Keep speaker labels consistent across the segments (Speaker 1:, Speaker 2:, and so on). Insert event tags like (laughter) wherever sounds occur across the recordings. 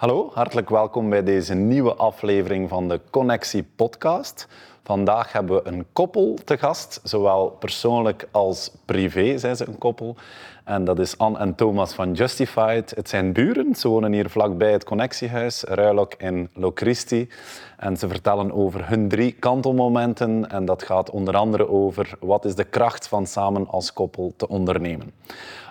Speaker 1: Hallo, hartelijk welkom bij deze nieuwe aflevering van de Connectie Podcast. Vandaag hebben we een koppel te gast, zowel persoonlijk als privé zijn ze een koppel. En dat is Anne en Thomas van Justified. Het zijn buren, ze wonen hier vlakbij het Connectiehuis, Ruilok in Locristi. En ze vertellen over hun drie kantelmomenten. En dat gaat onder andere over wat is de kracht van samen als koppel te ondernemen.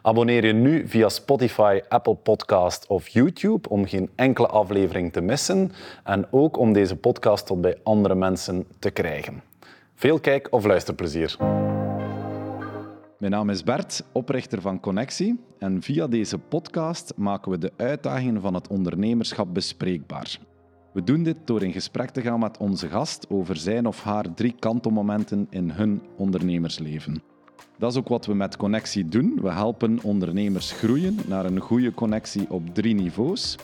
Speaker 1: Abonneer je nu via Spotify, Apple Podcast of YouTube om geen enkele aflevering te missen. En ook om deze podcast tot bij andere mensen te krijgen. Veel kijk- of luisterplezier. Mijn naam is Bert, oprichter van Connectie. En via deze podcast maken we de uitdagingen van het ondernemerschap bespreekbaar. We doen dit door in gesprek te gaan met onze gast over zijn of haar drie kantelmomenten in hun ondernemersleven. Dat is ook wat we met Connectie doen. We helpen ondernemers groeien naar een goede connectie op drie niveaus.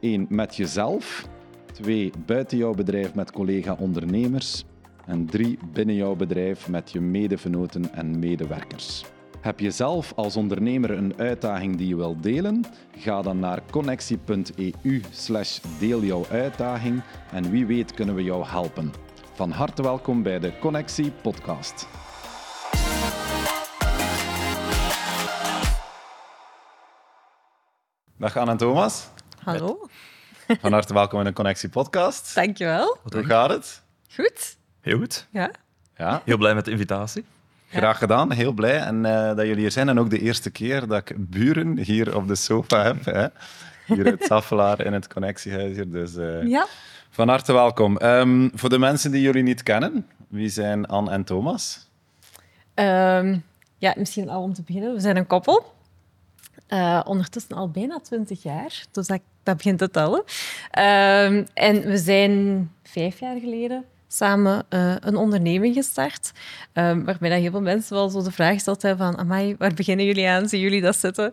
Speaker 1: Eén, met jezelf. Twee, buiten jouw bedrijf met collega-ondernemers. En drie, binnen jouw bedrijf met je medevenoten en medewerkers. Heb je zelf als ondernemer een uitdaging die je wilt delen? Ga dan naar connectie.eu slash deel jouw uitdaging en wie weet kunnen we jou helpen. Van harte welkom bij de Connectie podcast. Dag Anne en Thomas.
Speaker 2: Hallo,
Speaker 1: Van harte welkom in de Connectie podcast.
Speaker 2: dankjewel.
Speaker 1: Hoe gaat het?
Speaker 2: Goed?
Speaker 3: Heel goed.
Speaker 2: Ja.
Speaker 1: Ja,
Speaker 3: Heel blij met de invitatie.
Speaker 1: graag gedaan. Heel blij en, eh, dat jullie hier zijn. En ook de eerste keer dat ik buren hier op de sofa heb. Hè? Hier uit Saffelaar in het Connectiehuis. Hier. Dus eh,
Speaker 2: Ja.
Speaker 1: van harte welkom. Ehm, voor de mensen die jullie niet kennen, wie zijn Anne en Thomas?
Speaker 2: Ehm, ja, misschien al om te beginnen. We zijn een koppel. Eh, ondertussen al bijna twintig jaar. Dus dat, dat begint te tellen. Ehm, en we zijn vijf jaar geleden samen eh, een onderneming gestart. ehm, waarbij dat heel veel mensen wel zo de vraag gesteld hebben van amai, waar beginnen jullie aan? Zien jullie dat zitten?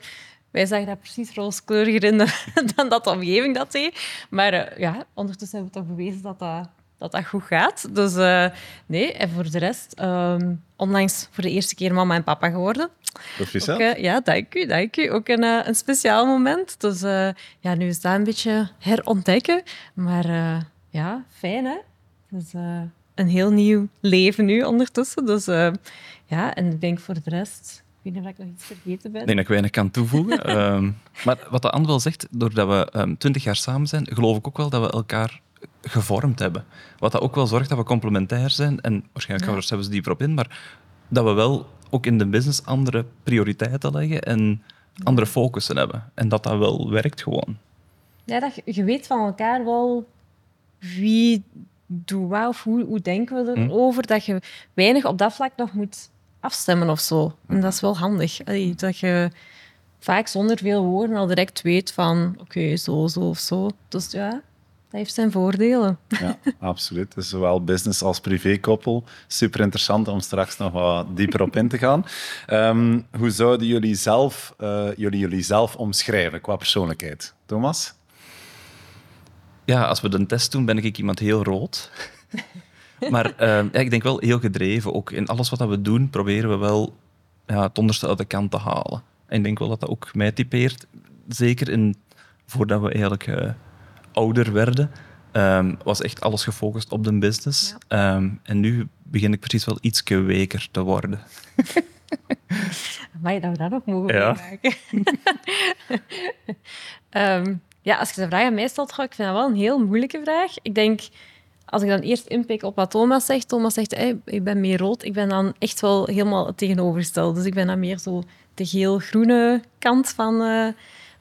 Speaker 2: Wij zagen dat precies rooskleuriger in (laughs) dan dat de omgeving dat deed. Maar eh, ja, ondertussen hebben we toch bewezen dat dat, dat, dat goed gaat. Dus eh, nee, en voor de rest, ehm, onlangs voor de eerste keer mama en papa geworden.
Speaker 1: Proficiat.
Speaker 2: Ook, eh, ja, dank u, dank u. Ook een, eh, een speciaal moment. Dus eh, ja, nu is dat een beetje herontdekken. Maar eh, ja, fijn hè. Dus eh, een heel nieuw leven nu ondertussen. Dus eh, ja, en ik denk voor de rest... Ik weet niet of ik nog iets vergeten ben.
Speaker 3: Ik denk dat ik weinig kan toevoegen. (laughs) Ehm, maar wat de Anne wel zegt, doordat we twintig jaar samen zijn, geloof ik ook wel dat we elkaar gevormd hebben. Wat dat ook wel zorgt dat we complementair zijn. En waarschijnlijk gaan we er zelfs dieper op in, maar dat we wel ook in de business andere prioriteiten leggen en andere focussen hebben. En dat dat wel werkt gewoon.
Speaker 2: Ja, dat je, weet van elkaar wel wie doet wat of hoe, hoe denken we erover. Dat je weinig op dat vlak nog moet afstemmen of zo. En dat is wel handig. Allee, dat je vaak zonder veel woorden al direct weet van oké, zo, zo of zo. Dus ja, dat heeft zijn voordelen.
Speaker 1: Ja, absoluut. Dus zowel business als privékoppel. Super interessant om straks nog wat dieper op in te gaan. Ehm, hoe zouden jullie zelf, eh, jullie, jullie zelf omschrijven qua persoonlijkheid? Thomas?
Speaker 3: Ja, als we de test doen, ben ik iemand heel rood. (laughs) maar eh, ja, ik denk wel heel gedreven. Ook in alles wat dat we doen, proberen we wel ja, het onderste uit de kant te halen. En ik denk wel dat dat ook mij typeert. Zeker in, voordat we eigenlijk eh, ouder werden, ehm, was echt alles gefocust op de business. Ehm, en nu begin ik precies wel iets weker te worden.
Speaker 2: Maar dat we dat nog mogen
Speaker 3: Ja.
Speaker 2: meemaken. (laughs) Ehm, ja, als je de vraag aan mij stelt, ik vind dat wel een heel moeilijke vraag. Ik denk, als ik dan eerst inpik op wat Thomas zegt, Thomas zegt, hey, ik ben meer rood. Ik ben dan echt wel helemaal het tegenovergestelde. Dus ik ben dan meer zo de geel-groene kant van, eh,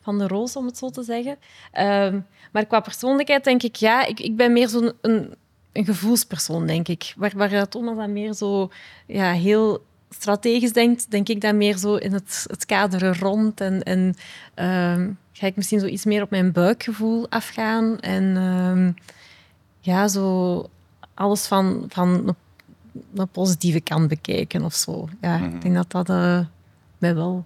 Speaker 2: van de roos, om het zo te zeggen. Ehm, maar qua persoonlijkheid denk ik, ja, ik, ik ben meer zo'n een, een gevoelspersoon, denk ik. Waar, waar Thomas dan meer zo ja, heel strategisch denkt, denk ik dan meer zo in het, het kaderen rond. En, en ehm, ga ik misschien zo iets meer op mijn buikgevoel afgaan. En ehm, ja, zo alles van, van een, een positieve kant bekijken of zo. Ja, ik denk dat dat eh, mij wel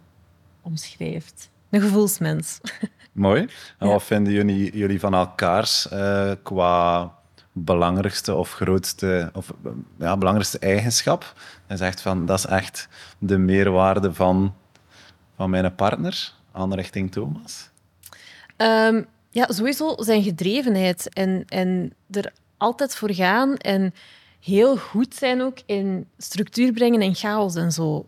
Speaker 2: omschrijft. Een gevoelsmens. (laughs)
Speaker 1: Mooi. En
Speaker 2: Ja.
Speaker 1: wat vinden jullie, jullie van elkaars eh, qua belangrijkste of grootste, of ja, belangrijkste eigenschap? En zegt van, dat is echt de meerwaarde van, van mijn partner, aan richting Thomas.
Speaker 2: Ehm, Ja, sowieso zijn gedrevenheid en, en er altijd voor gaan en heel goed zijn ook in structuur brengen en chaos en zo.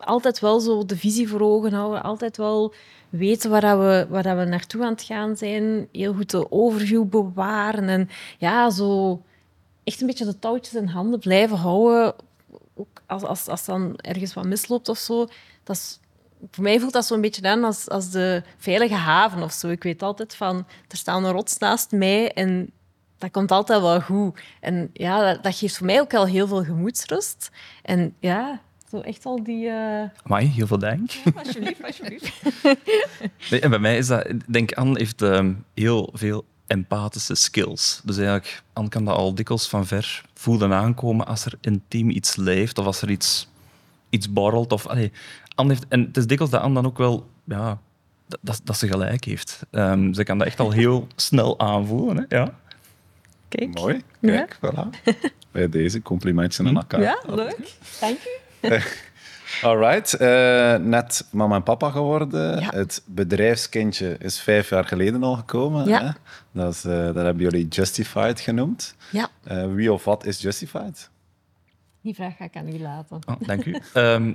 Speaker 2: Altijd wel zo de visie voor ogen houden, altijd wel weten waar, dat we, waar dat we naartoe aan het gaan zijn, heel goed de overview bewaren en ja, zo echt een beetje de touwtjes in handen blijven houden, ook als, als, als dan ergens wat misloopt of zo. Dat is, voor mij voelt dat zo'n beetje aan als, als de veilige haven of zo. Ik weet altijd van, er staat een rots naast mij en dat komt altijd wel goed. En ja, dat, dat geeft voor mij ook al heel veel gemoedsrust. En ja, zo echt al die... Uh...
Speaker 3: Amai, heel veel dank.
Speaker 2: Ja, alsjeblieft, alsjeblieft. (laughs)
Speaker 3: Nee, en bij mij is dat... Ik denk, Anne heeft ehm, heel veel empathische skills. Dus eigenlijk, Anne kan dat al dikwijls van ver voelen aankomen als er intiem iets leeft of als er iets, iets borrelt. Of, allee, Anne heeft, en het is dikwijls dat Anne dan ook wel... Ja, dat, dat ze gelijk heeft. Ehm, ze kan dat echt al heel (laughs) snel aanvoelen. Hè? Ja.
Speaker 2: Kijk.
Speaker 1: Mooi. Kijk, voilà. Bij deze complimentjes aan elkaar.
Speaker 2: Ja, leuk. Dank u. (laughs)
Speaker 1: Alright. eh net mama en papa geworden.
Speaker 2: Ja.
Speaker 1: Het bedrijfskindje is vijf jaar geleden al gekomen.
Speaker 2: Ja.
Speaker 1: Hè? Dat, is, eh, dat hebben jullie Justified genoemd.
Speaker 2: Ja,
Speaker 1: Eh, wie of wat is Justified?
Speaker 2: die vraag ga ik aan u laten.
Speaker 3: Oh, dank u. (laughs) Ehm,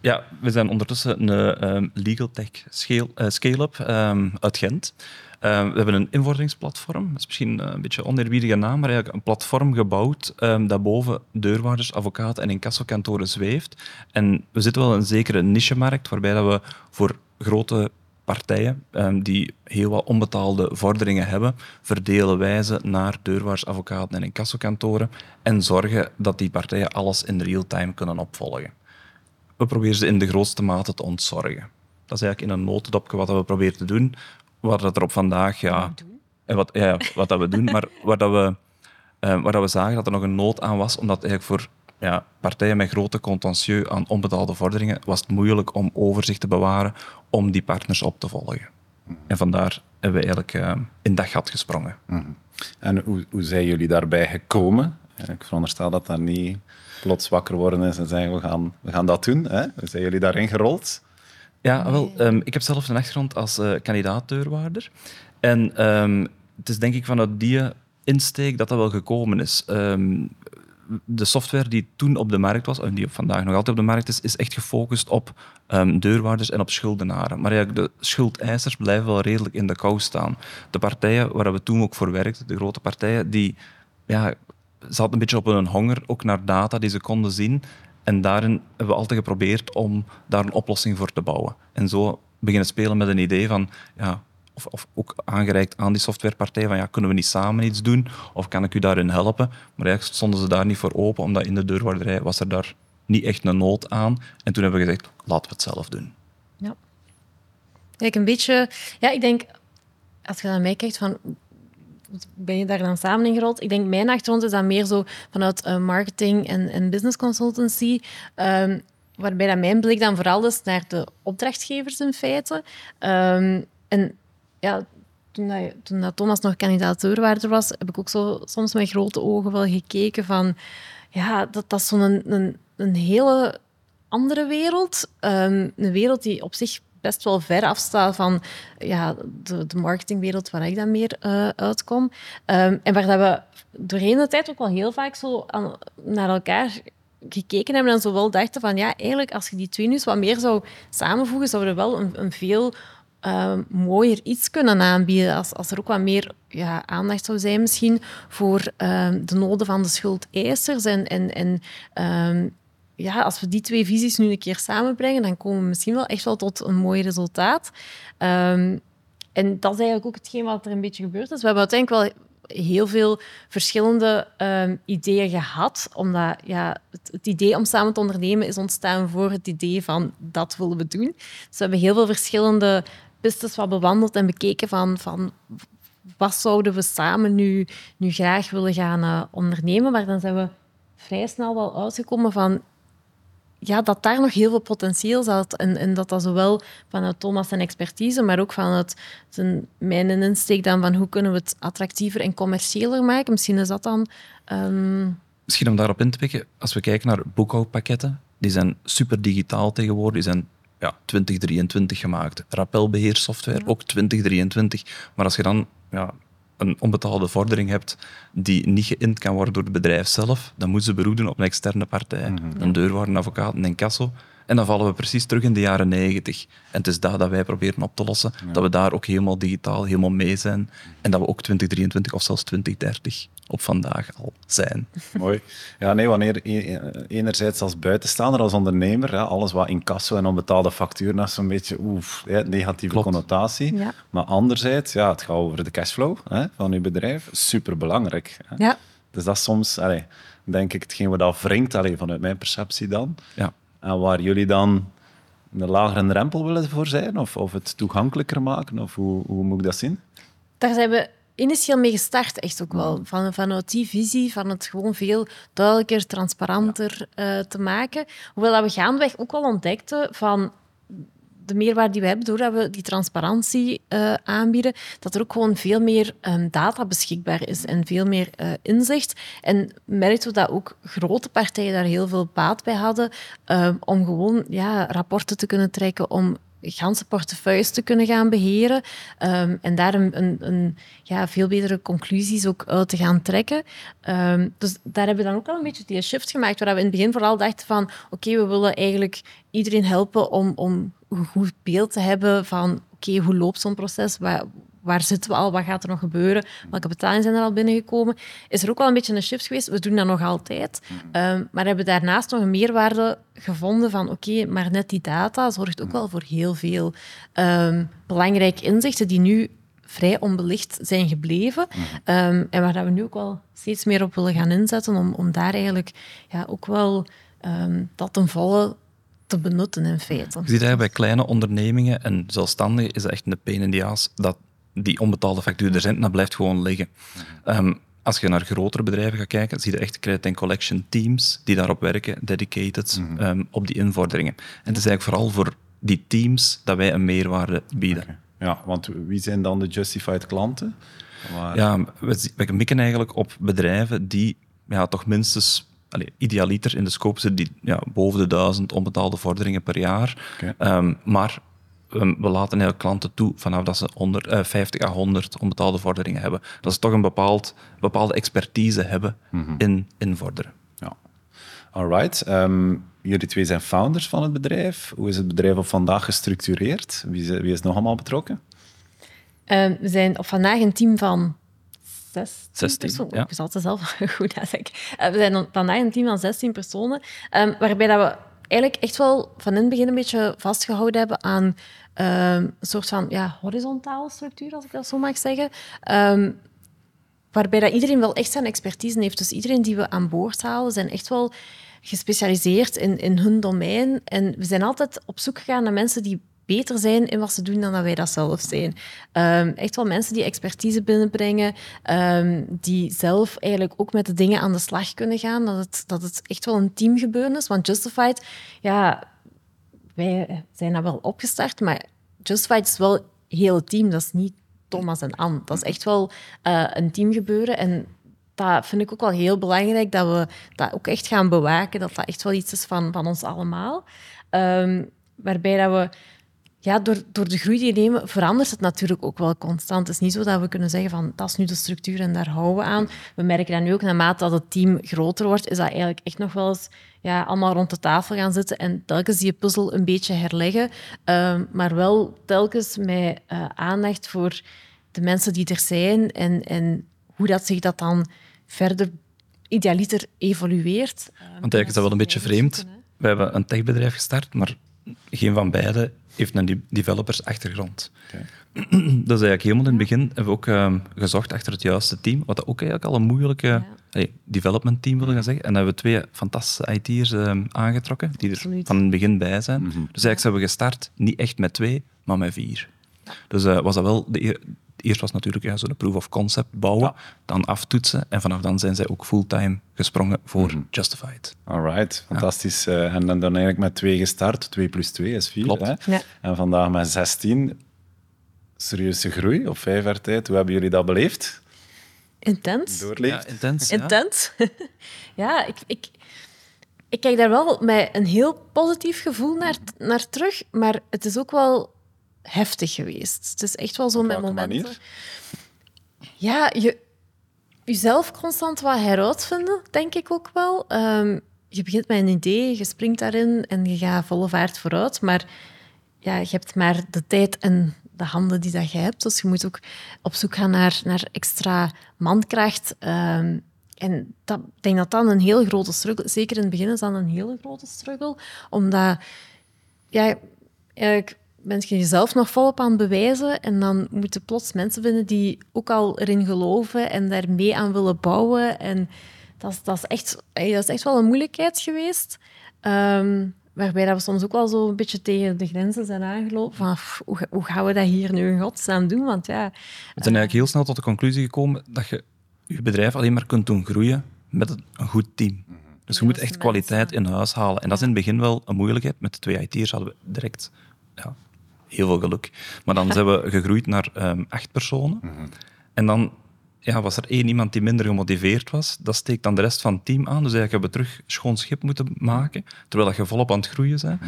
Speaker 3: ja, we zijn ondertussen een ehm, legal tech scale- eh, scale-up ehm, uit Gent. Ehm, we hebben een invordingsplatform. Dat is misschien eh, een beetje een oneerbiedige naam, maar eigenlijk een platform gebouwd ehm, dat boven deurwaarders, advocaten en incassokantoren zweeft. En we zitten wel in een zekere nichemarkt, waarbij dat we voor grote partijen ehm, die heel wat onbetaalde vorderingen hebben, verdelen wij ze naar deurwaarders, advocaten en incassokantoren en zorgen dat die partijen alles in real-time kunnen opvolgen. We proberen ze in de grootste mate te ontzorgen. Dat is eigenlijk in een notendopje wat we proberen te doen, waar dat er op vandaag ja, en wat, ja, wat dat we doen, maar waar, dat we, eh, waar dat we zagen dat er nog een nood aan was, omdat eigenlijk voor ja, partijen met grote contentieux aan onbetaalde vorderingen was het moeilijk om overzicht te bewaren om die partners op te volgen. En vandaar hebben we eigenlijk eh, in dat gat gesprongen.
Speaker 1: En hoe, hoe zijn jullie daarbij gekomen? Eh, Ik veronderstel dat dat niet plots wakker worden is en zeggen we gaan, we gaan dat doen. Hè? Hoe zijn jullie daarin gerold?
Speaker 3: Ja, wel, ehm, ik heb zelf een achtergrond als eh kandidaat-deurwaarder. En ehm, het is denk ik vanuit die insteek dat dat wel gekomen is. Ehm, de software die toen op de markt was, en die vandaag nog altijd op de markt is, is echt gefocust op deurwaarders en op schuldenaren. Maar eigenlijk de schuldeisers blijven wel redelijk in de kou staan. De partijen waar we toen ook voor werkten, de grote partijen, die ja, zaten een beetje op een honger, ook naar data die ze konden zien. En daarin hebben we altijd geprobeerd om daar een oplossing voor te bouwen. En zo beginnen spelen met een idee van, ja, of, of ook aangereikt aan die softwarepartij, van ja, kunnen we niet samen iets doen? Of kan ik u daarin helpen? Maar eigenlijk stonden ze daar niet voor open, omdat in de deurwaarderij was er daar niet echt een nood aan. En toen hebben we gezegd, laten we het zelf doen.
Speaker 2: Ja. Kijk, een beetje... Ja, ik denk, als je naar mij kijkt, van... Ben je daar dan samen in gerold? Ik denk, mijn achtergrond is dan meer zo vanuit eh, marketing en, en business consultancy. ehm, waarbij dat mijn blik dan vooral is naar de opdrachtgevers in feite. Ehm, en ja, toen, dat, toen Thomas nog kandidaat-deurwaarder was, heb ik ook zo soms met grote ogen wel gekeken van... Ja, dat, dat is zo'n een, een, een hele andere wereld. Ehm, een wereld die op zich best wel ver afstaat van ja, de, de marketingwereld waar ik dan meer eh, uitkom. Ehm, en waar dat we doorheen de tijd ook wel heel vaak zo aan, naar elkaar gekeken hebben en zo wel dachten van ja, eigenlijk als je die twee nu wat meer zou samenvoegen, zou er wel een, een veel ehm, mooier iets kunnen aanbieden. Als, als er ook wat meer ja, aandacht zou zijn misschien voor ehm, de noden van de schuldeisers en, en, ja, als we die twee visies nu een keer samenbrengen, dan komen we misschien wel echt wel tot een mooi resultaat. Ehm, en dat is eigenlijk ook hetgeen wat er een beetje gebeurd is. We hebben uiteindelijk wel heel veel verschillende ehm, ideeën gehad, omdat ja, het, het idee om samen te ondernemen is ontstaan voor het idee van dat willen we doen. Dus we hebben heel veel verschillende pistes wat bewandeld en bekeken van, van wat zouden we samen nu, nu graag willen gaan eh, ondernemen. Maar dan zijn we vrij snel wel uitgekomen van ja, dat daar nog heel veel potentieel zat. En, en dat dat zowel vanuit Thomas zijn expertise, maar ook vanuit zijn, mijn insteek dan van hoe kunnen we het attractiever en commerciëler maken. Misschien is dat dan... ehm,
Speaker 3: Misschien om daarop in te pikken, als we kijken naar boekhoudpakketten, die zijn super digitaal tegenwoordig, die zijn ja, 2023 gemaakt. Rappelbeheersoftware, ook 2023. Maar als je dan ja, een onbetaalde vordering hebt die niet geïnd kan worden door het bedrijf zelf, dan moeten ze beroep doen op een externe partij. Een deurwaarde, een advocaat, een incasso. En dan vallen we precies terug in de jaren 90. En het is dat dat wij proberen op te lossen. Dat we daar ook helemaal digitaal helemaal mee zijn. En dat we ook 2023 of zelfs 2030 op vandaag al zijn. (laughs)
Speaker 1: Mooi. Ja, nee, wanneer e- enerzijds als buitenstaander, als ondernemer, hè, alles wat incasso en onbetaalde facturen, dat is zo'n beetje oef, hè, negatieve
Speaker 3: Klopt.
Speaker 1: connotatie.
Speaker 2: Ja.
Speaker 1: Maar anderzijds, ja, het gaat over de cashflow hè, van uw bedrijf. Superbelangrijk. Hè.
Speaker 2: Ja.
Speaker 1: Dus dat is soms, allee, denk ik, hetgeen wat dat wringt, allee, vanuit mijn perceptie dan.
Speaker 3: Ja.
Speaker 1: En waar jullie dan een lagere drempel willen voor zijn, of, of het toegankelijker maken, of hoe, hoe moet ik dat zien?
Speaker 2: Daar zijn we initieel mee gestart, echt ook wel. Van, vanuit die visie, van het gewoon veel duidelijker, transparanter eh, te maken. Hoewel dat we gaandeweg ook wel ontdekten van de meerwaarde die we hebben, doordat we die transparantie eh, aanbieden, dat er ook gewoon veel meer ehm, data beschikbaar is en veel meer eh, inzicht. En merkten we dat ook grote partijen daar heel veel baat bij hadden ehm, om gewoon ja, rapporten te kunnen trekken, om ganse portefeuilles te kunnen gaan beheren ehm, en daar een, een, ja, veel betere conclusies ook uit te gaan trekken. Ehm, dus daar hebben we dan ook al een beetje die shift gemaakt, waar we in het begin vooral dachten van oké, we willen eigenlijk iedereen helpen om, om een goed beeld te hebben van oké, hoe loopt zo'n proces, waar, waar zitten we al, wat gaat er nog gebeuren, welke betalingen zijn er al binnengekomen, is er ook wel een beetje een shift geweest. We doen dat nog altijd, Ehm, maar hebben daarnaast nog een meerwaarde gevonden van oké, maar net die data zorgt ook wel voor heel veel ehm, belangrijke inzichten die nu vrij onbelicht zijn gebleven. Ehm, en waar dat we nu ook wel steeds meer op willen gaan inzetten om, om daar eigenlijk ja, ook wel dat ten volle te benutten in feite.
Speaker 3: Je ziet eigenlijk bij kleine ondernemingen en zelfstandigen is echt een pain in the ass dat die onbetaalde factuur en dat blijft gewoon liggen. Ehm, als je naar grotere bedrijven gaat kijken, zie je echt credit and collection teams die daarop werken, dedicated, ehm, op die invorderingen. En het is eigenlijk vooral voor die teams dat wij een meerwaarde bieden.
Speaker 1: Ja, want wie zijn dan de justified klanten? Waar-
Speaker 3: Ja, we, we mikken eigenlijk op bedrijven die ja, toch minstens, allee, idealiter in de scope zitten, die ja, boven de duizend onbetaalde vorderingen per jaar. Ehm, maar ehm, we laten eigenlijk klanten toe vanaf dat ze 100, eh, 50 à 100 onbetaalde vorderingen hebben. Dat ze toch een bepaald, bepaalde expertise hebben in invorderen.
Speaker 1: Ja. All right. Ehm, jullie twee zijn founders van het bedrijf. Hoe is het bedrijf op vandaag gestructureerd? Wie is, wie is nog allemaal betrokken?
Speaker 2: Ehm, we zijn op vandaag een team van 16,
Speaker 3: 16,
Speaker 2: personen.
Speaker 3: ja.
Speaker 2: Ik zal (laughs) het zelf goed nadenken. Eh, we zijn dan vandaag een team van 16 personen, ehm, waarbij dat we eigenlijk echt wel van in het begin een beetje vastgehouden hebben aan een soort van ja, horizontale structuur, als ik dat zo mag zeggen. Ehm, waarbij dat iedereen wel echt zijn expertise heeft. Dus iedereen die we aan boord halen, zijn echt wel gespecialiseerd in, in hun domein. En we zijn altijd op zoek gegaan naar mensen die beter zijn in wat ze doen dan dat wij dat zelf zijn. Ehm, echt wel mensen die expertise binnenbrengen, ehm, die zelf eigenlijk ook met de dingen aan de slag kunnen gaan. Dat het, dat het echt wel een teamgebeuren is. Want Justified, ja, wij zijn dat wel opgestart, maar Justified is wel heel team. Dat is niet Thomas en Anne. Dat is echt wel eh, een teamgebeuren. En dat vind ik ook wel heel belangrijk, dat we dat ook echt gaan bewaken. Dat dat echt wel iets is van, van ons allemaal. Ehm, waarbij dat we... Ja, door, door de groei die we nemen, verandert het natuurlijk ook wel constant. Het is niet zo dat we kunnen zeggen van dat is nu de structuur en daar houden we aan. We merken dat nu ook, naarmate dat het team groter wordt, is dat eigenlijk echt nog wel eens ja, allemaal rond de tafel gaan zitten en telkens die puzzel een beetje herleggen. Ehm, maar wel telkens met eh, aandacht voor de mensen die er zijn en, en hoe dat zich dat dan verder idealiter evolueert. Ehm,
Speaker 3: Want eigenlijk is dat wel een beetje vreemd. We hebben een techbedrijf gestart, maar geen van beiden heeft een de- developers-achtergrond. (clears throat) Dat is eigenlijk helemaal in het begin hebben we ook ehm, gezocht achter het juiste team, wat ook eigenlijk al een moeilijke allee, development team willen gaan zeggen. En dan hebben we twee fantastische IT'ers ehm, aangetrokken, die er
Speaker 2: Absoluut.
Speaker 3: van het begin bij zijn. Dus eigenlijk zijn we gestart, niet echt met twee, maar met vier. Dus eh, was dat wel... De Eerst was natuurlijk ja, zo'n proof of concept bouwen,
Speaker 1: Ja.
Speaker 3: dan aftoetsen. En vanaf dan zijn zij ook fulltime gesprongen voor Justified.
Speaker 1: All right, fantastisch. Eh, en dan, dan eigenlijk met twee gestart. 2 plus 2 is 4.
Speaker 3: Klopt.
Speaker 1: Hè?
Speaker 2: Ja.
Speaker 1: En vandaag met 16. Serieuze groei op vijf jaar tijd. Hoe hebben jullie dat beleefd?
Speaker 2: Intens.
Speaker 1: Doorleefd?
Speaker 3: Ja, intens. ja.
Speaker 2: Intens. (laughs) ja, ik, ik, ik kijk daar wel met een heel positief gevoel naar, naar terug, maar het is ook wel heftig geweest. Het is echt wel zo met momenten.
Speaker 1: manier?
Speaker 2: Ja, je jezelf constant wat heruitvinden, denk ik ook wel. Ehm, je begint met een idee, je springt daarin en je gaat volle vaart vooruit, maar ja, je hebt maar de tijd en de handen die dat je hebt. Dus je moet ook op zoek gaan naar, naar extra mankracht. Ehm, en dat, ik denk dat dat een heel grote struggle Zeker in het begin is dat een hele grote struggle. Omdat, ja, eigenlijk ben je jezelf nog volop aan het bewijzen en dan moeten plots mensen vinden die ook al erin geloven en daar mee aan willen bouwen. En dat is, dat is, echt, dat is echt wel een moeilijkheid geweest. Ehm, waarbij dat we soms ook wel zo een beetje tegen de grenzen zijn aangelopen. Van, pff, hoe, hoe gaan we dat hier nu in godsnaam doen? Want ja,
Speaker 3: We zijn eigenlijk heel snel tot de conclusie gekomen dat je je bedrijf alleen maar kunt doen groeien met een goed team. Dus je moet echt kwaliteit in huis halen. En dat is in het begin wel een moeilijkheid. Met de twee IT'ers hadden we direct ja, heel veel geluk. Maar dan (laughs) zijn we gegroeid naar ehm, acht personen. En dan ja, was er één iemand die minder gemotiveerd was. Dat steekt dan de rest van het team aan. Dus eigenlijk hebben we terug schoon schip moeten maken, terwijl dat je volop aan het groeien bent.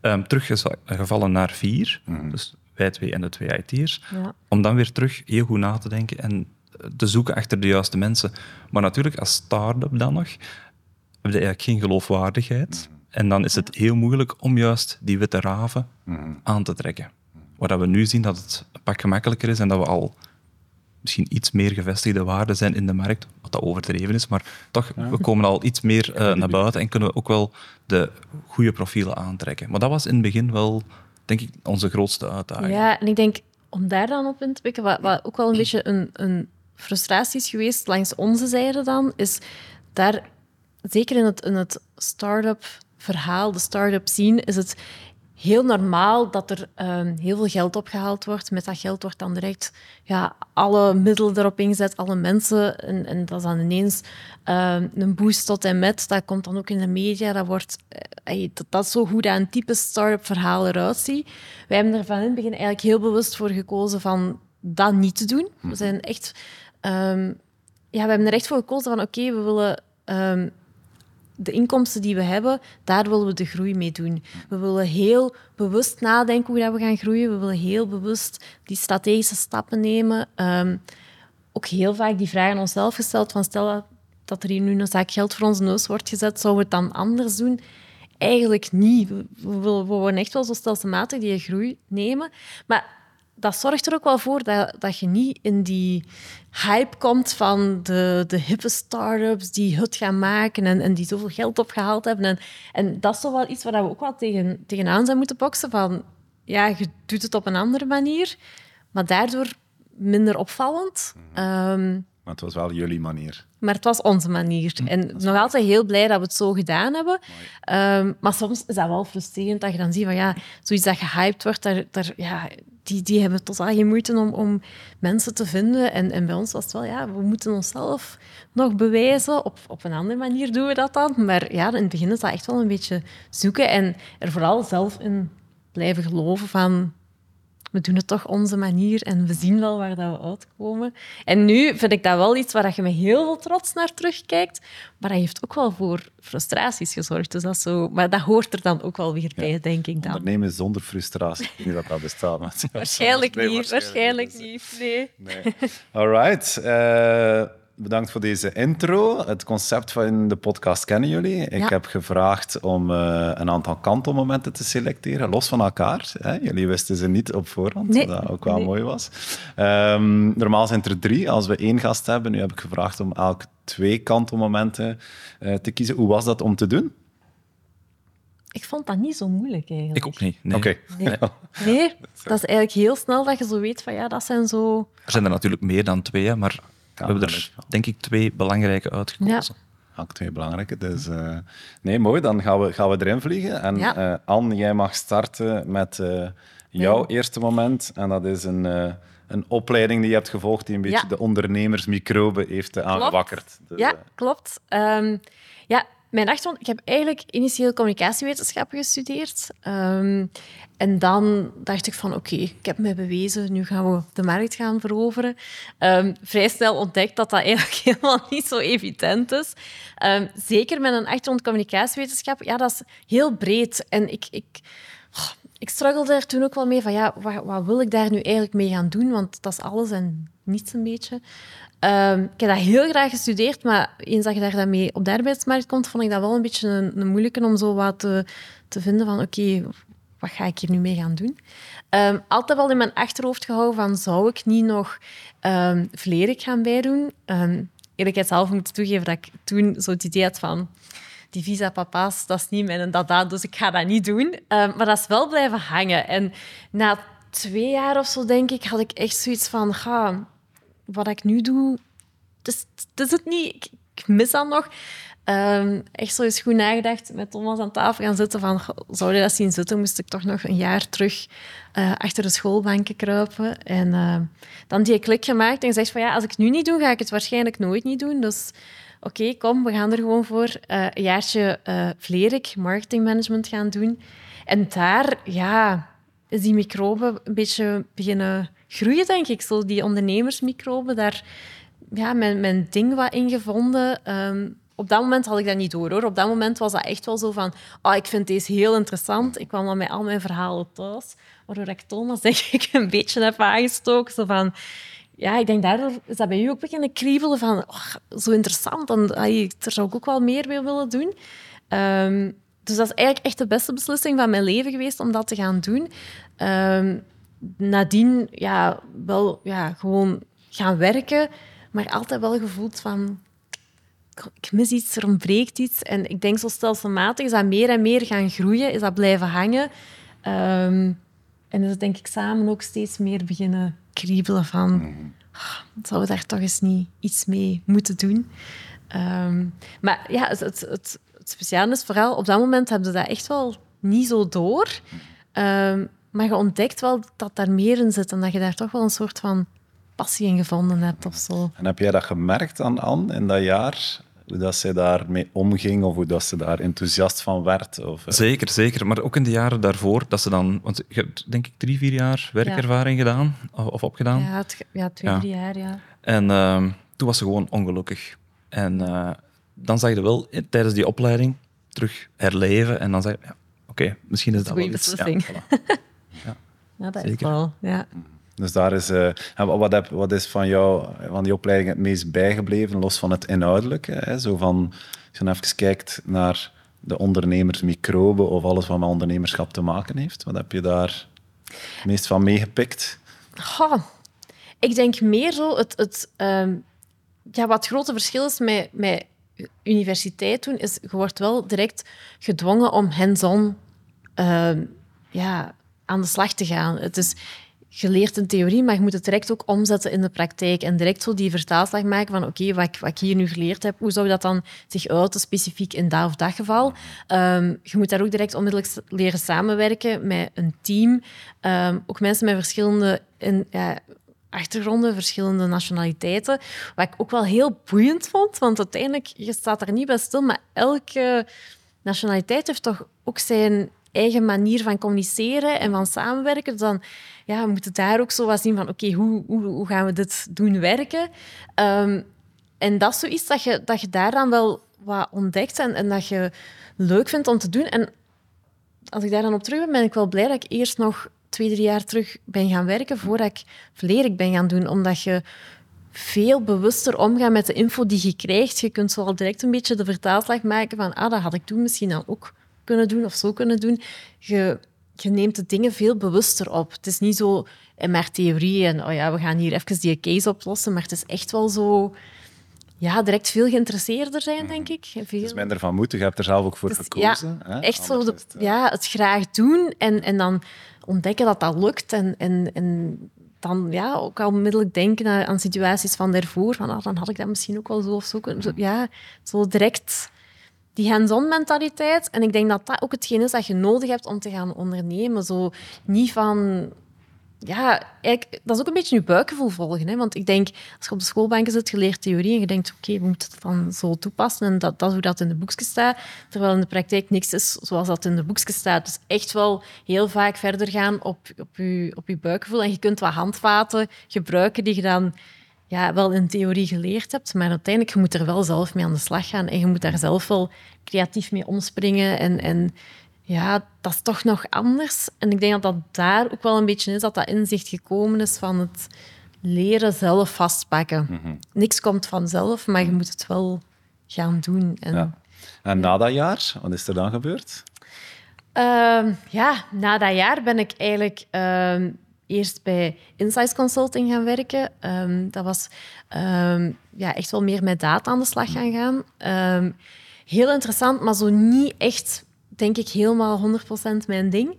Speaker 3: Ehm, teruggevallen naar vier, dus wij twee en de twee IT'ers.
Speaker 2: Ja.
Speaker 3: Om dan weer terug heel goed na te denken en eh, te zoeken achter de juiste mensen. Maar natuurlijk, als start-up dan nog, heb je eigenlijk geen geloofwaardigheid. En dan is het heel moeilijk om juist die witte raven aan te trekken. Waar dat we nu zien dat het een pak gemakkelijker is en dat we al misschien iets meer gevestigde waarden zijn in de markt, wat dat overdreven is, maar toch, we komen al iets meer eh, naar buiten en kunnen we ook wel de goede profielen aantrekken. Maar dat was in het begin wel, denk ik, onze grootste uitdaging.
Speaker 2: Ja, en ik denk om daar dan op in te pikken, wat, wat ook wel een beetje een, een frustratie is geweest langs onze zijde dan, is daar, zeker in het, in het start-up verhaal, de start-up scene, is het heel normaal dat er ehm, heel veel geld opgehaald wordt. Met dat geld wordt dan direct ja, alle middelen erop ingezet, alle mensen. En, en dat is dan ineens ehm, een boost tot en met. Dat komt dan ook in de media. Dat, wordt, eh, dat, dat is zo hoe dat een type start-up verhaal eruit ziet. Wij hebben er van in het begin eigenlijk heel bewust voor gekozen van dat niet te doen. We zijn echt... ehm, ja, we hebben er echt voor gekozen van oké, we willen... de inkomsten die we hebben, daar willen we de groei mee doen. We willen heel bewust nadenken hoe dat we gaan groeien. We willen heel bewust die strategische stappen nemen. Ehm, ook heel vaak die vraag aan onszelf gesteld van stel dat- er hier nu een zaak geld voor onze neus wordt gezet, zouden we het dan anders doen? Eigenlijk niet. We, we willen echt wel zo stelselmatig die groei nemen. Maar dat zorgt er ook wel voor dat, dat je niet in die hype komt van de, de hippe start-ups die het gaan maken en, en die zoveel geld opgehaald hebben. En, en dat is toch wel iets waar we ook wel tegen, tegenaan zijn moeten boksen. Van, ja, je doet het op een andere manier, maar daardoor minder opvallend. Ehm,
Speaker 1: Maar het was wel jullie manier.
Speaker 2: maar het was onze manier. En nog altijd heel blij dat we het zo gedaan hebben. Ehm, maar soms is dat wel frustrerend dat je dan ziet van ja, zoiets dat gehyped wordt, daar, daar, ja, die, die hebben totaal geen moeite om, om mensen te vinden. En, en bij ons was het wel, ja, we moeten onszelf nog bewijzen. Op, op een andere manier doen we dat dan. Maar ja, in het begin is dat echt wel een beetje zoeken en er vooral zelf in blijven geloven van we doen het toch onze manier en we zien wel waar dat we uitkomen. En nu vind ik dat wel iets waar je met heel veel trots naar terugkijkt, maar dat heeft ook wel voor frustraties gezorgd. Dus dat zo, maar dat hoort er dan ook wel weer bij, denk ik dan.
Speaker 1: Ondernemen zonder frustratie. Niet dat dat bestaat. maar- (laughs)
Speaker 2: Waarschijnlijk
Speaker 1: Nee,
Speaker 2: niet, waarschijnlijk
Speaker 1: Dus,
Speaker 2: niet. Nee.
Speaker 1: Nee. All right. Eh, bedankt voor deze intro. Het concept van de podcast kennen jullie. Ik
Speaker 2: Ja.
Speaker 1: heb gevraagd om eh, een aantal kantelmomenten te selecteren, los van elkaar. Hè? Jullie wisten ze niet op voorhand,
Speaker 2: Nee.
Speaker 1: wat ook wel
Speaker 2: Nee.
Speaker 1: mooi was. Ehm, normaal zijn het er drie als we één gast hebben. Nu heb ik gevraagd om elk twee kantelmomenten eh, te kiezen. Hoe was dat om te doen?
Speaker 2: Ik vond dat niet zo moeilijk eigenlijk.
Speaker 3: Ik ook niet. Nee.
Speaker 1: Oké.
Speaker 2: Nee. nee, dat is eigenlijk heel snel dat je zo weet van ja, dat zijn zo...
Speaker 3: Er zijn er natuurlijk meer dan twee, hè, maar we hebben er denk ik twee belangrijke uitgekozen.
Speaker 1: Ook twee belangrijke. Dus, eh, nee, mooi. Dan gaan we, gaan we erin vliegen. En
Speaker 2: Ja.
Speaker 1: eh, Anne, jij mag starten met eh, jouw
Speaker 2: Ja.
Speaker 1: eerste moment. En dat is een, eh, een opleiding die je hebt gevolgd die een beetje
Speaker 2: Ja.
Speaker 1: de ondernemersmicrobe heeft aangewakkerd. Dus,
Speaker 2: Ja, klopt. Ehm, ja, mijn achtergrond... Ik heb eigenlijk initieel communicatiewetenschappen gestudeerd. Ehm, en dan dacht ik van, oké, ik heb me bewezen, nu gaan we de markt gaan veroveren. Um, vrij snel ontdekt dat dat eigenlijk (laughs) helemaal niet zo evident is. Um, zeker met een achtergrond communicatiewetenschap, ja, dat is heel breed. En ik... ik ik struggelde er toen ook wel mee van, ja, wat, wat, wil ik daar nu eigenlijk mee gaan doen? Want dat is alles en niets een beetje. Um, ik heb dat heel graag gestudeerd, maar eens dat je daar op de arbeidsmarkt komt, vond ik dat wel een beetje een, een moeilijke om zo wat te, te vinden van, oké, wat ga ik hier nu mee gaan doen? Um, altijd wel in mijn achterhoofd gehouden van, zou ik niet nog um, gaan bijdoen? Um, zelf moet toegeven dat ik toen zo het idee had van die visa-papa's, dat is niet mijn dada, dus ik ga dat niet doen. Maar dat is wel blijven hangen. En na twee jaar of zo, denk ik, had ik echt zoiets van... Ga, wat ik nu doe, het is, het is het niet. Ik, mis dat nog. Um, echt zo eens goed nagedacht, met Thomas aan tafel gaan zitten van, zou je dat zien zitten, moest ik toch nog een jaar terug uh, achter de schoolbanken kruipen. En uh, dan die klik gemaakt en gezegd van, ja, als ik het nu niet doe, ga ik het waarschijnlijk nooit niet doen. Dus oké, kom, we gaan er gewoon voor uh, een jaartje uh, Vlerik, marketingmanagement gaan doen. En daar, ja, is die microben een beetje beginnen groeien, denk ik. Zo die ondernemersmicroben, daar ja, mijn, mijn ding wat in gevonden. Um, op dat moment had ik dat niet door, hoor. Op dat moment was dat echt wel zo van... Oh, ik vind deze heel interessant. Ik kwam dan met al mijn verhalen thuis. Waardoor ik Thomas denk (laughs) ik een beetje heb aangestoken. Zo van ja, ik denk daardoor is dat bij u ook beginnen kriebelen van oh, zo interessant. En daar zou ik ook wel meer mee willen doen. Um, dus dat is eigenlijk echt de beste beslissing van mijn leven geweest om dat te gaan doen. Um, nadien ja, wel ja, gewoon gaan werken, maar altijd wel gevoeld van ik mis iets, er ontbreekt iets. En ik denk zo stelselmatig is dat meer en meer gaan groeien, is dat blijven hangen. Um, en is het denk ik samen ook steeds meer beginnen kriebelen van... Mm. Oh, zouden we daar toch eens niet iets mee moeten doen? Um, maar ja, het, het, het, het speciale is vooral... Op dat moment hebben ze dat echt wel niet zo door. Um, maar je ontdekt wel dat daar meer in zit en dat je daar toch wel een soort van passie in gevonden hebt of zo.
Speaker 1: En heb jij dat gemerkt aan Anne in dat jaar? Hoe dat ze daarmee omging of hoe dat ze daar enthousiast van werd? Of,
Speaker 3: uh... Zeker, zeker. Maar ook in de jaren daarvoor, dat ze dan... Want je hebt denk ik drie, vier jaar werkervaring ja. gedaan of opgedaan.
Speaker 2: Ja, het, ja twee, ja. drie jaar, ja.
Speaker 3: En uh, toen was ze gewoon ongelukkig. En uh, dan zag je wel tijdens die opleiding terug herleven en dan zei je, ja, oké, okay, misschien is dat, wel iets.
Speaker 2: Ja, voilà. (laughs) ja. dat Zeker. is wel, ja.
Speaker 1: Dus daar is, uh, wat, heb, wat is van jou, van die opleiding het meest bijgebleven, los van het inhoudelijke? Hè? Zo van, als je even kijkt naar de ondernemersmicroben of alles wat met ondernemerschap te maken heeft, wat heb je daar het meest van meegepikt?
Speaker 2: Oh, ik denk meer zo het, het um, ja, wat het grote verschil is met, met universiteit doen, is je wordt wel direct gedwongen om hands-on uh, ja, aan de slag te gaan. Het is, je leert een theorie, maar je moet het direct ook omzetten in de praktijk. En direct zo die vertaalslag maken van oké, wat, wat, ik hier nu geleerd heb, hoe zou dat dan zich uiten specifiek in dat of dat geval? Um, je moet daar ook direct onmiddellijk leren samenwerken met een team. Um, ook mensen met verschillende in, ja, achtergronden, verschillende nationaliteiten. Wat ik ook wel heel boeiend vond, want uiteindelijk, je staat er niet bij stil, maar elke nationaliteit heeft toch ook zijn eigen manier van communiceren en van samenwerken. Dan ja, we moeten daar ook zo wat zien van oké, hoe, hoe, gaan we dit doen werken? Um, en dat is zoiets dat je, dat je daar dan wel wat ontdekt en, en dat je leuk vindt om te doen. En als ik daar dan op terug ben, ben ik wel blij dat ik eerst nog twee, drie jaar terug ben gaan werken voordat ik Vlerik ben gaan doen. Omdat je veel bewuster omgaat met de info die je krijgt. Je kunt zo al direct een beetje de vertaalslag maken van ah, dat had ik toen misschien dan ook kunnen doen of zo kunnen doen. Je, je neemt de dingen veel bewuster op. Het is niet zo in maar theorie en oh ja, we gaan hier even die case oplossen, maar het is echt wel zo ja, direct veel geïnteresseerder zijn, denk ik. Veel...
Speaker 1: Is minder van moeten, je hebt er zelf ook voor dus, gekozen.
Speaker 2: Ja, hè? echt zo de, het, ja, het graag doen en, en dan ontdekken dat dat lukt en, en, en dan ja, ook al onmiddellijk denken aan, aan situaties van daarvoor, van ah, dan had ik dat misschien ook wel zo of zo kunnen. Ja, zo direct die hands-on mentaliteit. En ik denk dat dat ook hetgeen is dat je nodig hebt om te gaan ondernemen. Zo niet van ja, dat is ook een beetje je buikgevoel volgen. Hè? Want ik denk, als je op de schoolbanken zit, je leert theorie en je denkt, oké, we moeten het dan zo toepassen en dat, dat is hoe dat in de boekjes staat. Terwijl in de praktijk niks is zoals dat in de boekjes staat. Dus echt wel heel vaak verder gaan op, op, je, op je buikgevoel. En je kunt wat handvaten gebruiken die je dan ja, wel in theorie geleerd hebt, maar uiteindelijk je moet er wel zelf mee aan de slag gaan en je moet daar zelf wel creatief mee omspringen en, en ja, dat is toch nog anders. En ik denk dat dat daar ook wel een beetje is, dat dat inzicht gekomen is van het leren zelf vastpakken.
Speaker 1: Mhm.
Speaker 2: Niks komt vanzelf, maar je moet het wel gaan doen. En,
Speaker 1: Ja. En na dat jaar, wat is er dan gebeurd?
Speaker 2: Ehm, ja, na dat jaar ben ik eigenlijk ehm, eerst bij Insights Consulting gaan werken. Ehm, dat was ehm, ja, echt wel meer met data aan de slag gaan gaan. Ehm, heel interessant, maar zo niet echt, denk ik, helemaal 100% mijn ding.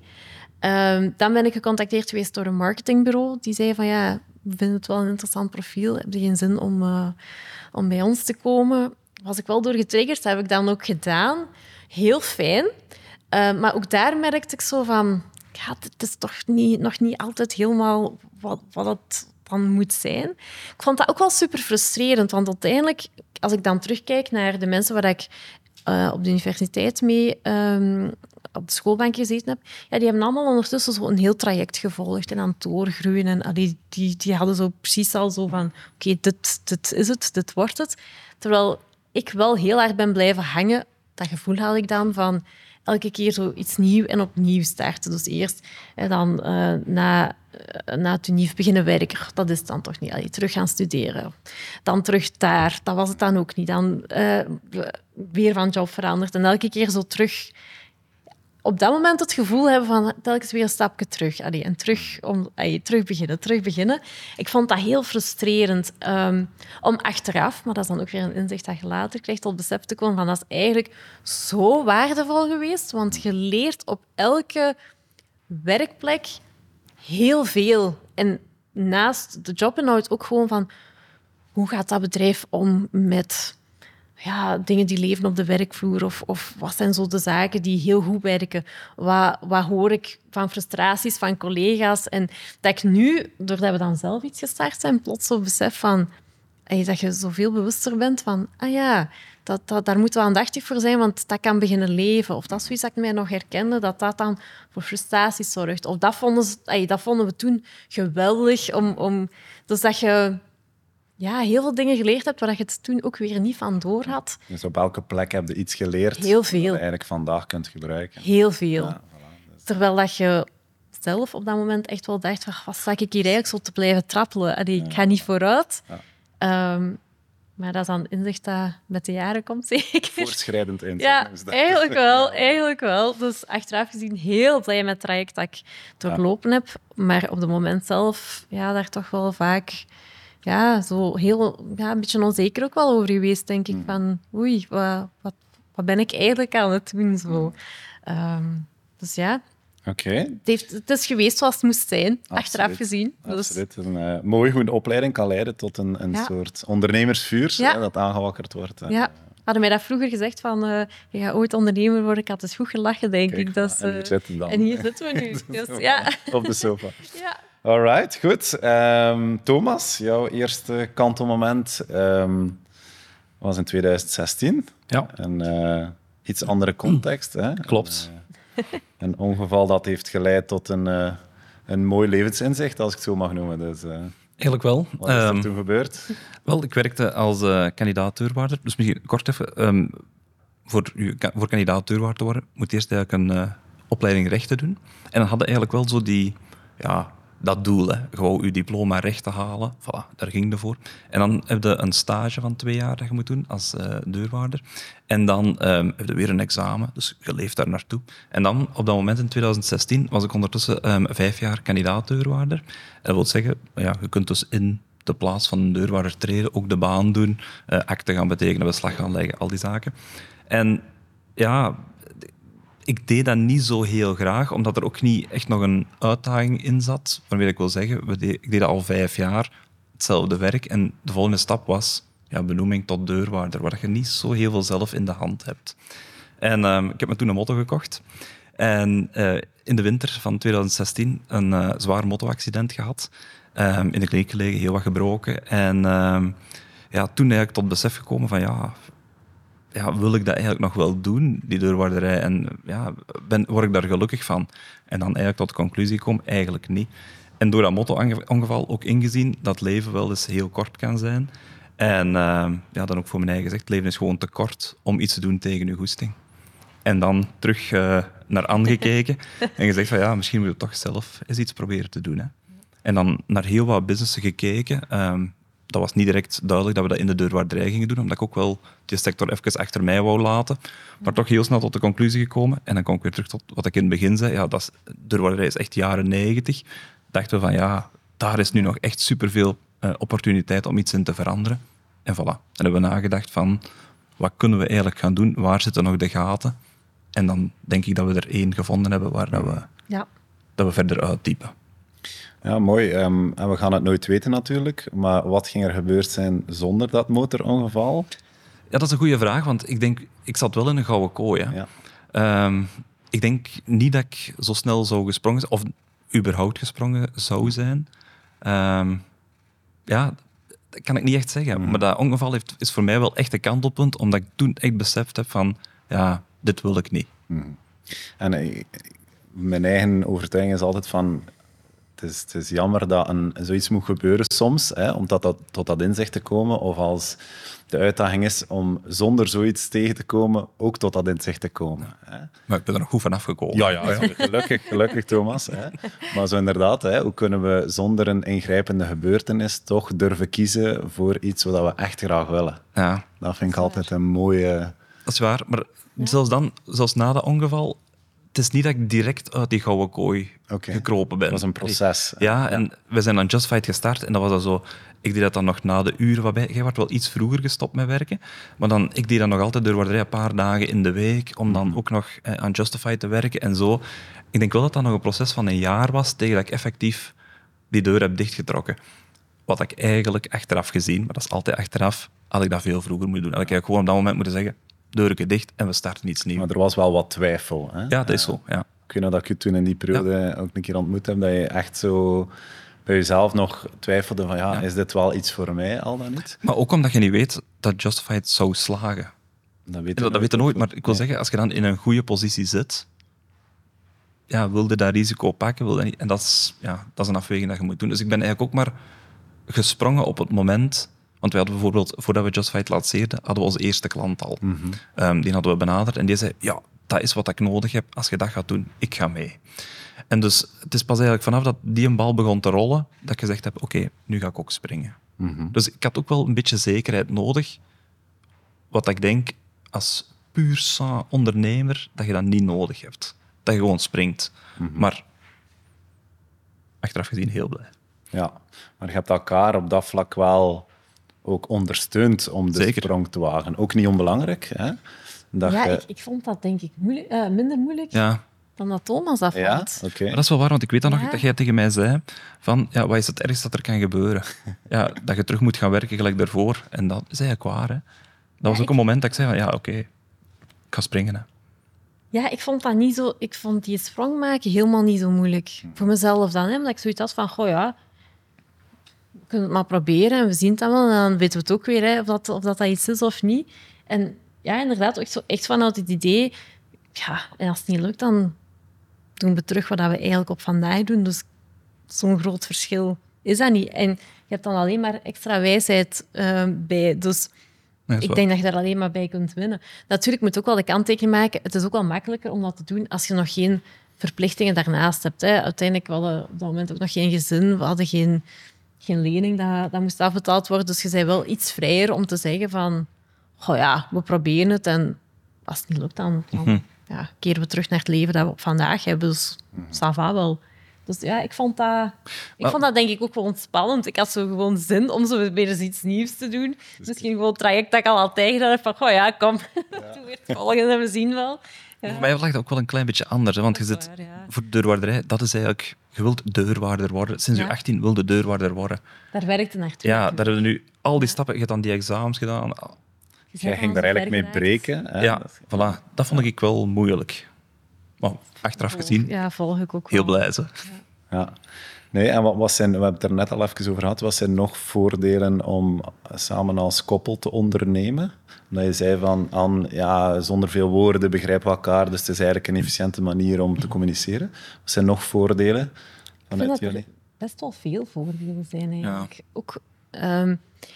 Speaker 2: Dan ben ik gecontacteerd geweest door een marketingbureau. Die zei van ja, we vinden het wel een interessant profiel. Heb je geen zin om, eh, om bij ons te komen? Was ik wel door getriggerd, dat heb ik dan ook gedaan. Heel fijn. Maar ook daar merkte ik zo van... Het is toch nog niet altijd helemaal wat, wat het dan moet zijn. Ik vond dat ook wel super frustrerend, want uiteindelijk, als ik dan terugkijk naar de mensen waar ik uh, op de universiteit mee um, op de schoolbank gezeten heb, ja, die hebben allemaal ondertussen zo een heel traject gevolgd en aan het. En allee, die, die hadden zo precies al zo van, oké, dit, dit is het, dit wordt het. Terwijl ik wel heel erg ben blijven hangen. Dat gevoel had ik dan van elke keer zo iets nieuw en opnieuw starten. Dus eerst en dan uh, na, uh, na het unief beginnen werken. Dat is dan toch niet. Allee, terug gaan studeren. Dan terug daar. Dat was het dan ook niet. Dan uh, weer van job veranderd. En elke keer zo terug op dat moment het gevoel hebben van telkens weer een stapje terug. En terug, om, allee, terug beginnen, terug beginnen. Ik vond dat heel frustrerend um, om achteraf, maar dat is dan ook weer een inzicht dat je later krijgt, tot besef te komen van dat is eigenlijk zo waardevol geweest, want je leert op elke werkplek heel veel. En naast de jobinhoud ook gewoon van hoe gaat dat bedrijf om met ja, dingen die leven op de werkvloer? Of, of wat zijn zo de zaken die heel goed werken? Wat, wat hoor ik van frustraties van collega's? En dat ik nu, doordat we dan zelf iets gestart zijn, plots zo besef van... Hey, dat je zoveel bewuster bent van... Ah ja, dat, dat, daar moeten we aandachtig voor zijn, want dat kan beginnen leven. Of dat is zoiets dat ik mij nog herkende, dat dat dan voor frustraties zorgt. Of dat vonden, ze, hey, dat vonden we toen geweldig. Om, om, dus dat je ja, heel veel dingen geleerd hebt waar je het toen ook weer niet van door had.
Speaker 1: Dus op elke plek heb je iets geleerd
Speaker 2: heel veel.
Speaker 1: dat je eigenlijk vandaag kunt gebruiken.
Speaker 2: Heel veel. Ja, voilà, dus... Terwijl dat je zelf op dat moment echt wel dacht, wat sta ik hier eigenlijk zo te blijven trappelen? Allee, ik ga niet vooruit. Ja. Um, maar dat is dan inzicht dat met de jaren komt, (laughs) zeker.
Speaker 1: Voortschrijdend inzicht.
Speaker 2: Ja, eigenlijk wel, (laughs) eigenlijk wel. Dus achteraf gezien heel blij met het traject dat ik doorlopen ja. heb. Maar op het moment zelf, ja, daar toch wel vaak ja, zo heel, ja, een beetje onzeker ook wel over geweest, denk ik. Van, oei, wat, wat, wat ben ik eigenlijk aan het doen? Zo. Um, dus ja.
Speaker 1: Oké. Okay.
Speaker 2: Het, het, is geweest zoals het moest zijn, Absoluut. achteraf gezien. Dus...
Speaker 1: Absoluut. Een uh, mooie goede opleiding kan leiden tot een, een ja. soort ondernemersvuur ja. hè, dat aangewakkerd wordt.
Speaker 2: Ja. Hadden mij dat vroeger gezegd van uh, je gaat ooit ondernemer worden, ik had dus goed gelachen, denk
Speaker 1: Kijk,
Speaker 2: ik. Dat,
Speaker 1: uh, en hier zitten dan.
Speaker 2: En hier zitten we nu. (laughs) Dus, ja.
Speaker 1: Op de sofa.
Speaker 2: ja.
Speaker 1: Alright, goed. Um, Thomas, jouw eerste kantelmoment um, was in 2016.
Speaker 3: Ja.
Speaker 1: Een uh, iets andere context. Hè? (clears throat)
Speaker 3: Klopt.
Speaker 1: Een, uh, een, ongeval dat heeft geleid tot een, uh, een mooi levensinzicht, als ik het zo mag noemen. Dus,
Speaker 3: Eigenlijk wel.
Speaker 1: Wat is er um, toen gebeurd?
Speaker 3: Wel, ik werkte als uh, kandidaat-deurwaarder. Dus misschien kort even. Um, voor, voor kandidaat-deurwaarder te worden, moet je eerst eigenlijk een uh, opleiding rechten doen. En dan hadden eigenlijk wel zo die... Ja, dat doel, hè. gewoon je diploma recht te halen. Voilà, daar ging het voor. En dan heb je een stage van twee jaar dat je moet doen als uh, deurwaarder. En dan um, heb je weer een examen, dus je leeft daar naartoe. En dan, op dat moment in 2016, was ik ondertussen um, vijf jaar kandidaat-deurwaarder. Dat wil zeggen, ja, je kunt dus in de plaats van een deurwaarder treden, ook de baan doen, uh, gaan betekenen, beslag gaan leggen, al die zaken. En ja, ik deed dat niet zo heel graag, omdat er ook niet echt nog een uitdaging in zat. Waarmee ik wil zeggen, we ik deed dat al vijf jaar, hetzelfde werk. En de volgende stap was ja, benoeming tot deurwaarder, waar je niet zo heel veel zelf in de hand hebt. En um, ik heb me toen een motto gekocht. En eh, in de winter van 2016 een uh, zwaar motoaccident gehad. Um, in de kliniek gelegen, heel wat gebroken. En um, ja, toen eigenlijk tot besef gekomen van ja, ja, wil ik dat eigenlijk nog wel doen, die deurwaarderij? En ja, ben, word ik daar gelukkig van? En dan eigenlijk tot de conclusie gekomen, eigenlijk niet. En door dat motto-ongeval ook ingezien dat leven wel eens heel kort kan zijn. En uh, ja, dan ook voor mijn eigen gezegd, leven is gewoon te kort om iets te doen tegen je goesting. En dan terug uh, naar aangekeken (laughs) en gezegd van ja, misschien moet je toch zelf eens iets proberen te doen. Hè. En dan naar heel wat businessen gekeken. Um, dat was niet direct duidelijk dat we dat in de deurwaarderij gingen doen, omdat ik ook wel die sector even achter mij wou laten. Maar toch heel snel tot de conclusie gekomen. En dan kom ik weer terug tot wat ik in het begin zei. Ja, dat is, deurwaarderij is echt jaren negentig. Dachten we van ja, daar is nu nog echt superveel uh, opportuniteit om iets in te veranderen. En voilà. En hebben we nagedacht van, wat kunnen we eigenlijk gaan doen? Waar zitten nog de gaten? En dan denk ik dat we er één gevonden hebben waar dat we,
Speaker 2: ja.
Speaker 3: dat we verder uitdiepen.
Speaker 1: Ja, mooi. Um, en we gaan het nooit weten natuurlijk. Maar wat ging er gebeurd zijn zonder dat motorongeval?
Speaker 3: Ja, dat is een goede vraag, want ik denk, ik zat wel in een gouden kooi. Hè. Ja. Um, ik denk niet dat ik zo snel zou gesprongen zijn, of überhaupt gesprongen zou zijn. Um, ja, dat kan ik niet echt zeggen. Mm. Maar dat ongeval heeft, is voor mij wel echt een kantelpunt, omdat ik toen echt beseft heb van, ja, dit wil ik niet.
Speaker 1: Mm. En eh, mijn eigen overtuiging is altijd van, het is, het is jammer dat een, zoiets moet gebeuren soms, hè, om tot dat, tot dat inzicht te komen. Of als de uitdaging is om zonder zoiets tegen te komen, ook tot dat inzicht te komen. Hè.
Speaker 3: Maar ik ben er nog goed van afgekomen.
Speaker 1: Ja, ja, ja. gelukkig, gelukkig Thomas. Hè. Maar zo inderdaad, hè, hoe kunnen we zonder een ingrijpende gebeurtenis toch durven kiezen voor iets wat we echt graag willen?
Speaker 3: Ja.
Speaker 1: Dat vind ik altijd een mooie...
Speaker 3: Dat is waar, maar zelfs dan, zelfs na dat ongeval, het is niet dat ik direct uit die gouden kooi gekropen ben.
Speaker 1: Dat was een proces.
Speaker 3: Ja, en we zijn aan Just Fight gestart en dat was dan zo... Ik deed dat dan nog na de uren, waarbij jij werd wel iets vroeger gestopt met werken, maar dan, ik deed dat nog altijd door een paar dagen in de week, om dan mhm. ook nog eh, aan Justify te werken en zo. Ik denk wel dat dat nog een proces van een jaar was, tegen dat ik effectief die deur heb dichtgetrokken. Wat ik eigenlijk achteraf gezien, maar dat is altijd achteraf, had ik dat veel vroeger moeten doen. Had ik eigenlijk gewoon op dat moment moeten zeggen, deurken dicht en we starten iets nieuws.
Speaker 1: Maar er was wel wat twijfel. Hè?
Speaker 3: Ja, dat is zo. Ja.
Speaker 1: Ik weet nog dat ik je toen in die periode ook een keer ontmoet heb, dat je echt zo bij jezelf nog twijfelde van ja, is dit wel iets voor mij, al dan niet?
Speaker 3: Maar ook omdat je niet weet dat Justified zou slagen.
Speaker 1: Dat weet
Speaker 3: je, dat, dat weet je nooit, maar ik wil zeggen, als je dan in een goede positie zit, ja, wilde dat risico pakken, wilde niet. En dat is, ja, dat is een afweging dat je moet doen. Dus ik ben eigenlijk ook maar gesprongen op het moment want we hadden bijvoorbeeld, voordat we Justified lanceerden, hadden we onze eerste klant al. Mm die hadden we benaderd en die zei, ja, dat is wat ik nodig heb. Als je dat gaat doen, ik ga mee. En dus het is pas eigenlijk vanaf dat die een bal begon te rollen, dat ik gezegd heb, oké, nu ga ik ook springen. Mhm. Dus ik had ook wel een beetje zekerheid nodig. Wat ik denk, als puur sang ondernemer, dat je dat niet nodig hebt. Dat je gewoon springt. Mhm. Maar achteraf gezien heel blij.
Speaker 1: Ja, maar je hebt elkaar op dat vlak wel ook ondersteunt om de sprong te wagen. Ook niet onbelangrijk. Hè?
Speaker 2: Dat ja, ik, ik, vond dat denk ik moeilijk, uh, minder moeilijk
Speaker 3: ja.
Speaker 2: dan dat Thomas dat
Speaker 1: ja?
Speaker 3: Okay. dat is wel waar, want ik weet dan nog dat jij tegen mij zei van, ja, wat is het ergste dat er kan gebeuren? (laughs) ja, dat je terug moet gaan werken gelijk daarvoor. En dat is eigenlijk waar. Hè? Dat was ook een moment dat ik zei van, ja, oké, ik ga springen. Hè.
Speaker 2: Ja, ik vond dat niet zo... Ik vond die sprong maken helemaal niet zo moeilijk. Voor mezelf dan, hè, omdat ik zoiets had van, goh ja, kunnen het maar proberen en we zien het wel. En dan weten we het ook weer hè, of, dat, of dat, dat iets is of niet. En ja, inderdaad, echt, zo, echt vanuit het idee... Ja, en als het niet lukt, dan doen we terug wat we eigenlijk op vandaag doen. Dus zo'n groot verschil is dat niet. En je hebt dan alleen maar extra wijsheid uh, bij. Dus ik denk dat je daar alleen maar bij kunt winnen. Natuurlijk moet je ook wel de kanttekening maken. Het is ook wel makkelijker om dat te doen als je nog geen verplichtingen daarnaast hebt. Hè. Uiteindelijk, we hadden op dat moment ook nog geen gezin. We hadden geen geen lening dat, dat moest afbetaald worden. Dus je bent wel iets vrijer om te zeggen van... Oh ja, we proberen het en als het niet lukt, dan, dan mhm. ja, keren we terug naar het leven dat we vandaag hebben. Dus mm wel. Dus ja, ik vond dat, ik vond dat denk ik ook wel spannend. Ik had zo gewoon zin om zo weer eens iets nieuws te doen. Dus Misschien gewoon het traject dat ik al altijd gedaan heb. Van, oh ja, kom, (laughs) ja. doe weer het volgende, we zien wel.
Speaker 3: Ja. Voor mij lag het ook wel een klein beetje anders. Hè, want je zit voor de deurwaarderij, dat is eigenlijk... Je wilt deurwaarder worden. Sinds je 18 wilde deurwaarder worden.
Speaker 2: Daar werkte naartoe.
Speaker 3: Ja, daar hebben we nu al die stappen... Je hebt dan die examens gedaan.
Speaker 1: Jij ging daar eigenlijk mee breken. Hè?
Speaker 3: Ja, voilà. Dat vond ik wel moeilijk. Maar achteraf gezien,
Speaker 2: Ja, volg ik ook
Speaker 3: heel
Speaker 2: wel.
Speaker 3: blij. Ze.
Speaker 1: Ja. Nee, en wat, wat zijn, we hebben het er net al even over gehad, wat zijn nog voordelen om samen als koppel te ondernemen? Omdat je zei van, aan, ja, zonder veel woorden begrijpen we elkaar, dus het is eigenlijk een efficiënte manier om te communiceren. Wat zijn nog voordelen
Speaker 2: Ik vind
Speaker 1: vanuit
Speaker 2: dat er
Speaker 1: jullie?
Speaker 2: best wel veel voordelen zijn eigenlijk. Ook ehm,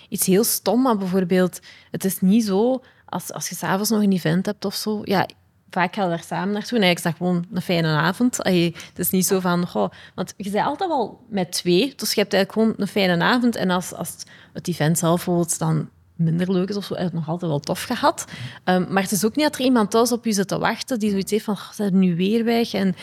Speaker 2: iets heel stom, maar bijvoorbeeld, het is niet zo als, als je s'avonds nog een event hebt of zo. Ja, vaak gaan we daar samen naartoe en is dat gewoon een fijne avond. Allee, het is niet zo van, goh, want je bent altijd wel met twee, dus je hebt eigenlijk gewoon een fijne avond. En als, als het event zelf bijvoorbeeld dan minder leuk is of zo, heb nog altijd wel tof gehad. Ehm, maar het is ook niet dat er iemand thuis op je zit te wachten die zoiets heeft van, "Goh, zijn nu weer weg? En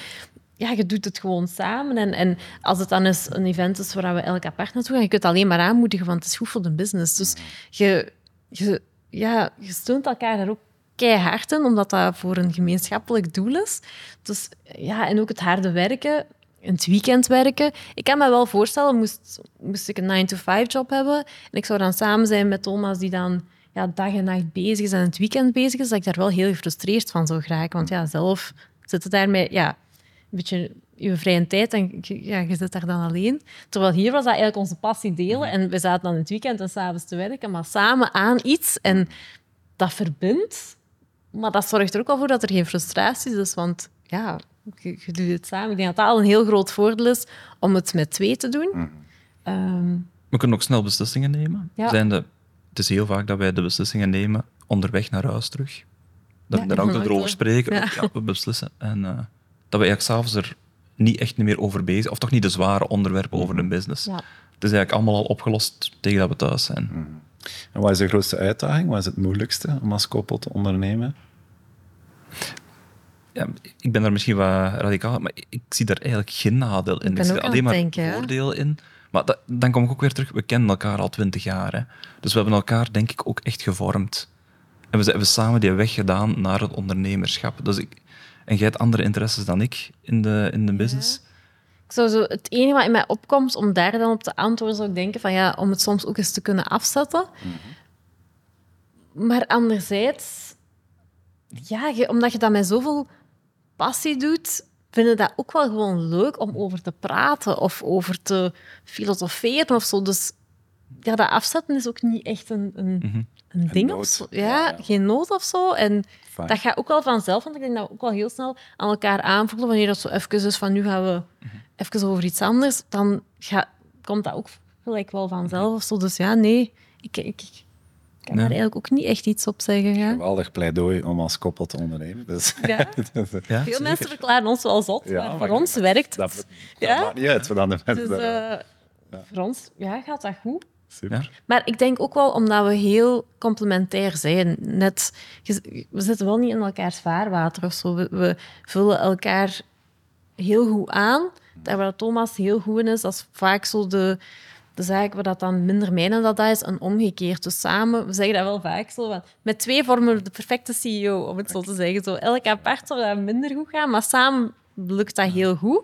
Speaker 2: ja, je doet het gewoon samen. En, en als het dan eens een event is waar we elk apart naartoe gaan, je kunt het alleen maar aanmoedigen, want het is goed voor de business. Dus je, je, ja, je steunt elkaar daar ook keihard in, omdat dat voor een gemeenschappelijk doel is. Dus ja, en ook het harde werken, in het weekend werken. Ik kan me wel voorstellen, moest, moest ik een 9-to-5-job hebben en ik zou dan samen zijn met Thomas, die dan ja, dag en nacht bezig is en het weekend bezig is, dat ik daar wel heel gefrustreerd van zou geraken. Want ja, zelf zit het daarmee... Ja, een beetje je vrije tijd en ja, je zit daar dan alleen. Terwijl hier was dat eigenlijk onze passie delen. En we zaten dan het weekend en s'avonds te werken, maar samen aan iets. En dat verbindt. Maar dat zorgt er ook wel voor dat er geen frustraties is. Want ja, je, je doet het samen. Ik denk dat dat al een heel groot voordeel is om het met twee te doen. Ehm,
Speaker 3: We kunnen ook snel beslissingen nemen.
Speaker 2: Ja.
Speaker 3: Zijnde, het is heel vaak dat wij de beslissingen nemen onderweg naar huis terug. Dat
Speaker 2: Ja,
Speaker 3: we daar ook erover spreken.
Speaker 2: Ja.
Speaker 3: Ja. we beslissen. En eh, dat we eigenlijk s'avonds er niet echt meer over bezig Of toch niet de zware onderwerpen over de business.
Speaker 2: ja.
Speaker 3: Het is eigenlijk allemaal al opgelost tegen dat we thuis zijn.
Speaker 1: En wat is de grootste uitdaging? Wat is het moeilijkste om als koppel te ondernemen?
Speaker 3: Ja, ik ben daar misschien wat radicaal, maar ik zie daar eigenlijk geen nadeel in.
Speaker 2: Ik
Speaker 3: zie er alleen maar
Speaker 2: denken,
Speaker 3: voordelen in. Maar dat- dan kom ik ook weer terug, we kennen elkaar al twintig jaar. Hè. Dus we hebben elkaar, denk ik, ook echt gevormd. En we hebben samen die weg gedaan naar het ondernemerschap. Dus ik, en jij hebt andere interesses dan ik in de, in de business.
Speaker 2: Ik zou zo, het enige wat in mij opkomt om daar dan op te antwoorden, zou ik denken van ja, om het soms ook eens te kunnen afzetten. Maar anderzijds, ja, je- omdat je dat met zoveel passie doet, vind ik dat ook wel gewoon leuk om over te praten of over te filosoferen of zo. Dus ja, dat afzetten is ook niet echt een, een, een ding of zo.
Speaker 1: Ja,
Speaker 2: Ja,
Speaker 1: ja.
Speaker 2: geen nood of zo. En dat gaat ook wel vanzelf, want ik denk dat we ook wel heel snel aan elkaar aanvoelen. Wanneer dat zo even is van nu gaan we even over iets anders, dan komt dat ook gelijk wel vanzelf of zo. Dus ja, nee, ik, ik, ik kan
Speaker 3: Ja.
Speaker 2: daar eigenlijk ook niet echt iets op zeggen. Ja.
Speaker 1: Geweldig pleidooi om als koppel te ondernemen. Dus,
Speaker 2: Ja. (laughs)
Speaker 3: Ja,
Speaker 2: Veel
Speaker 3: zeker.
Speaker 2: mensen verklaren ons wel zot,
Speaker 1: Ja,
Speaker 2: maar
Speaker 1: maar
Speaker 2: voor ons werkt
Speaker 1: dat,
Speaker 2: het.
Speaker 1: dat
Speaker 2: Ja?
Speaker 1: maakt niet uit. Wat dan de mensen
Speaker 2: Dus eh, voor ons ja, gaat dat goed.
Speaker 1: Super.
Speaker 3: Ja.
Speaker 2: Maar ik denk ook wel omdat we heel complementair zijn. Net, we zitten wel niet in elkaars vaarwater of zo. We, we vullen elkaar heel goed aan. Daar waar Thomas heel goed in is, dat is vaak zo de, de zaak waar dat dan minder mijnen dat dat is, en omgekeerd. Dus samen, we zeggen dat wel vaak zo, van, met twee vormen we de perfecte CEO, om het zo te zeggen. Zo, elk apart zou dat minder goed gaan, maar samen lukt dat heel goed.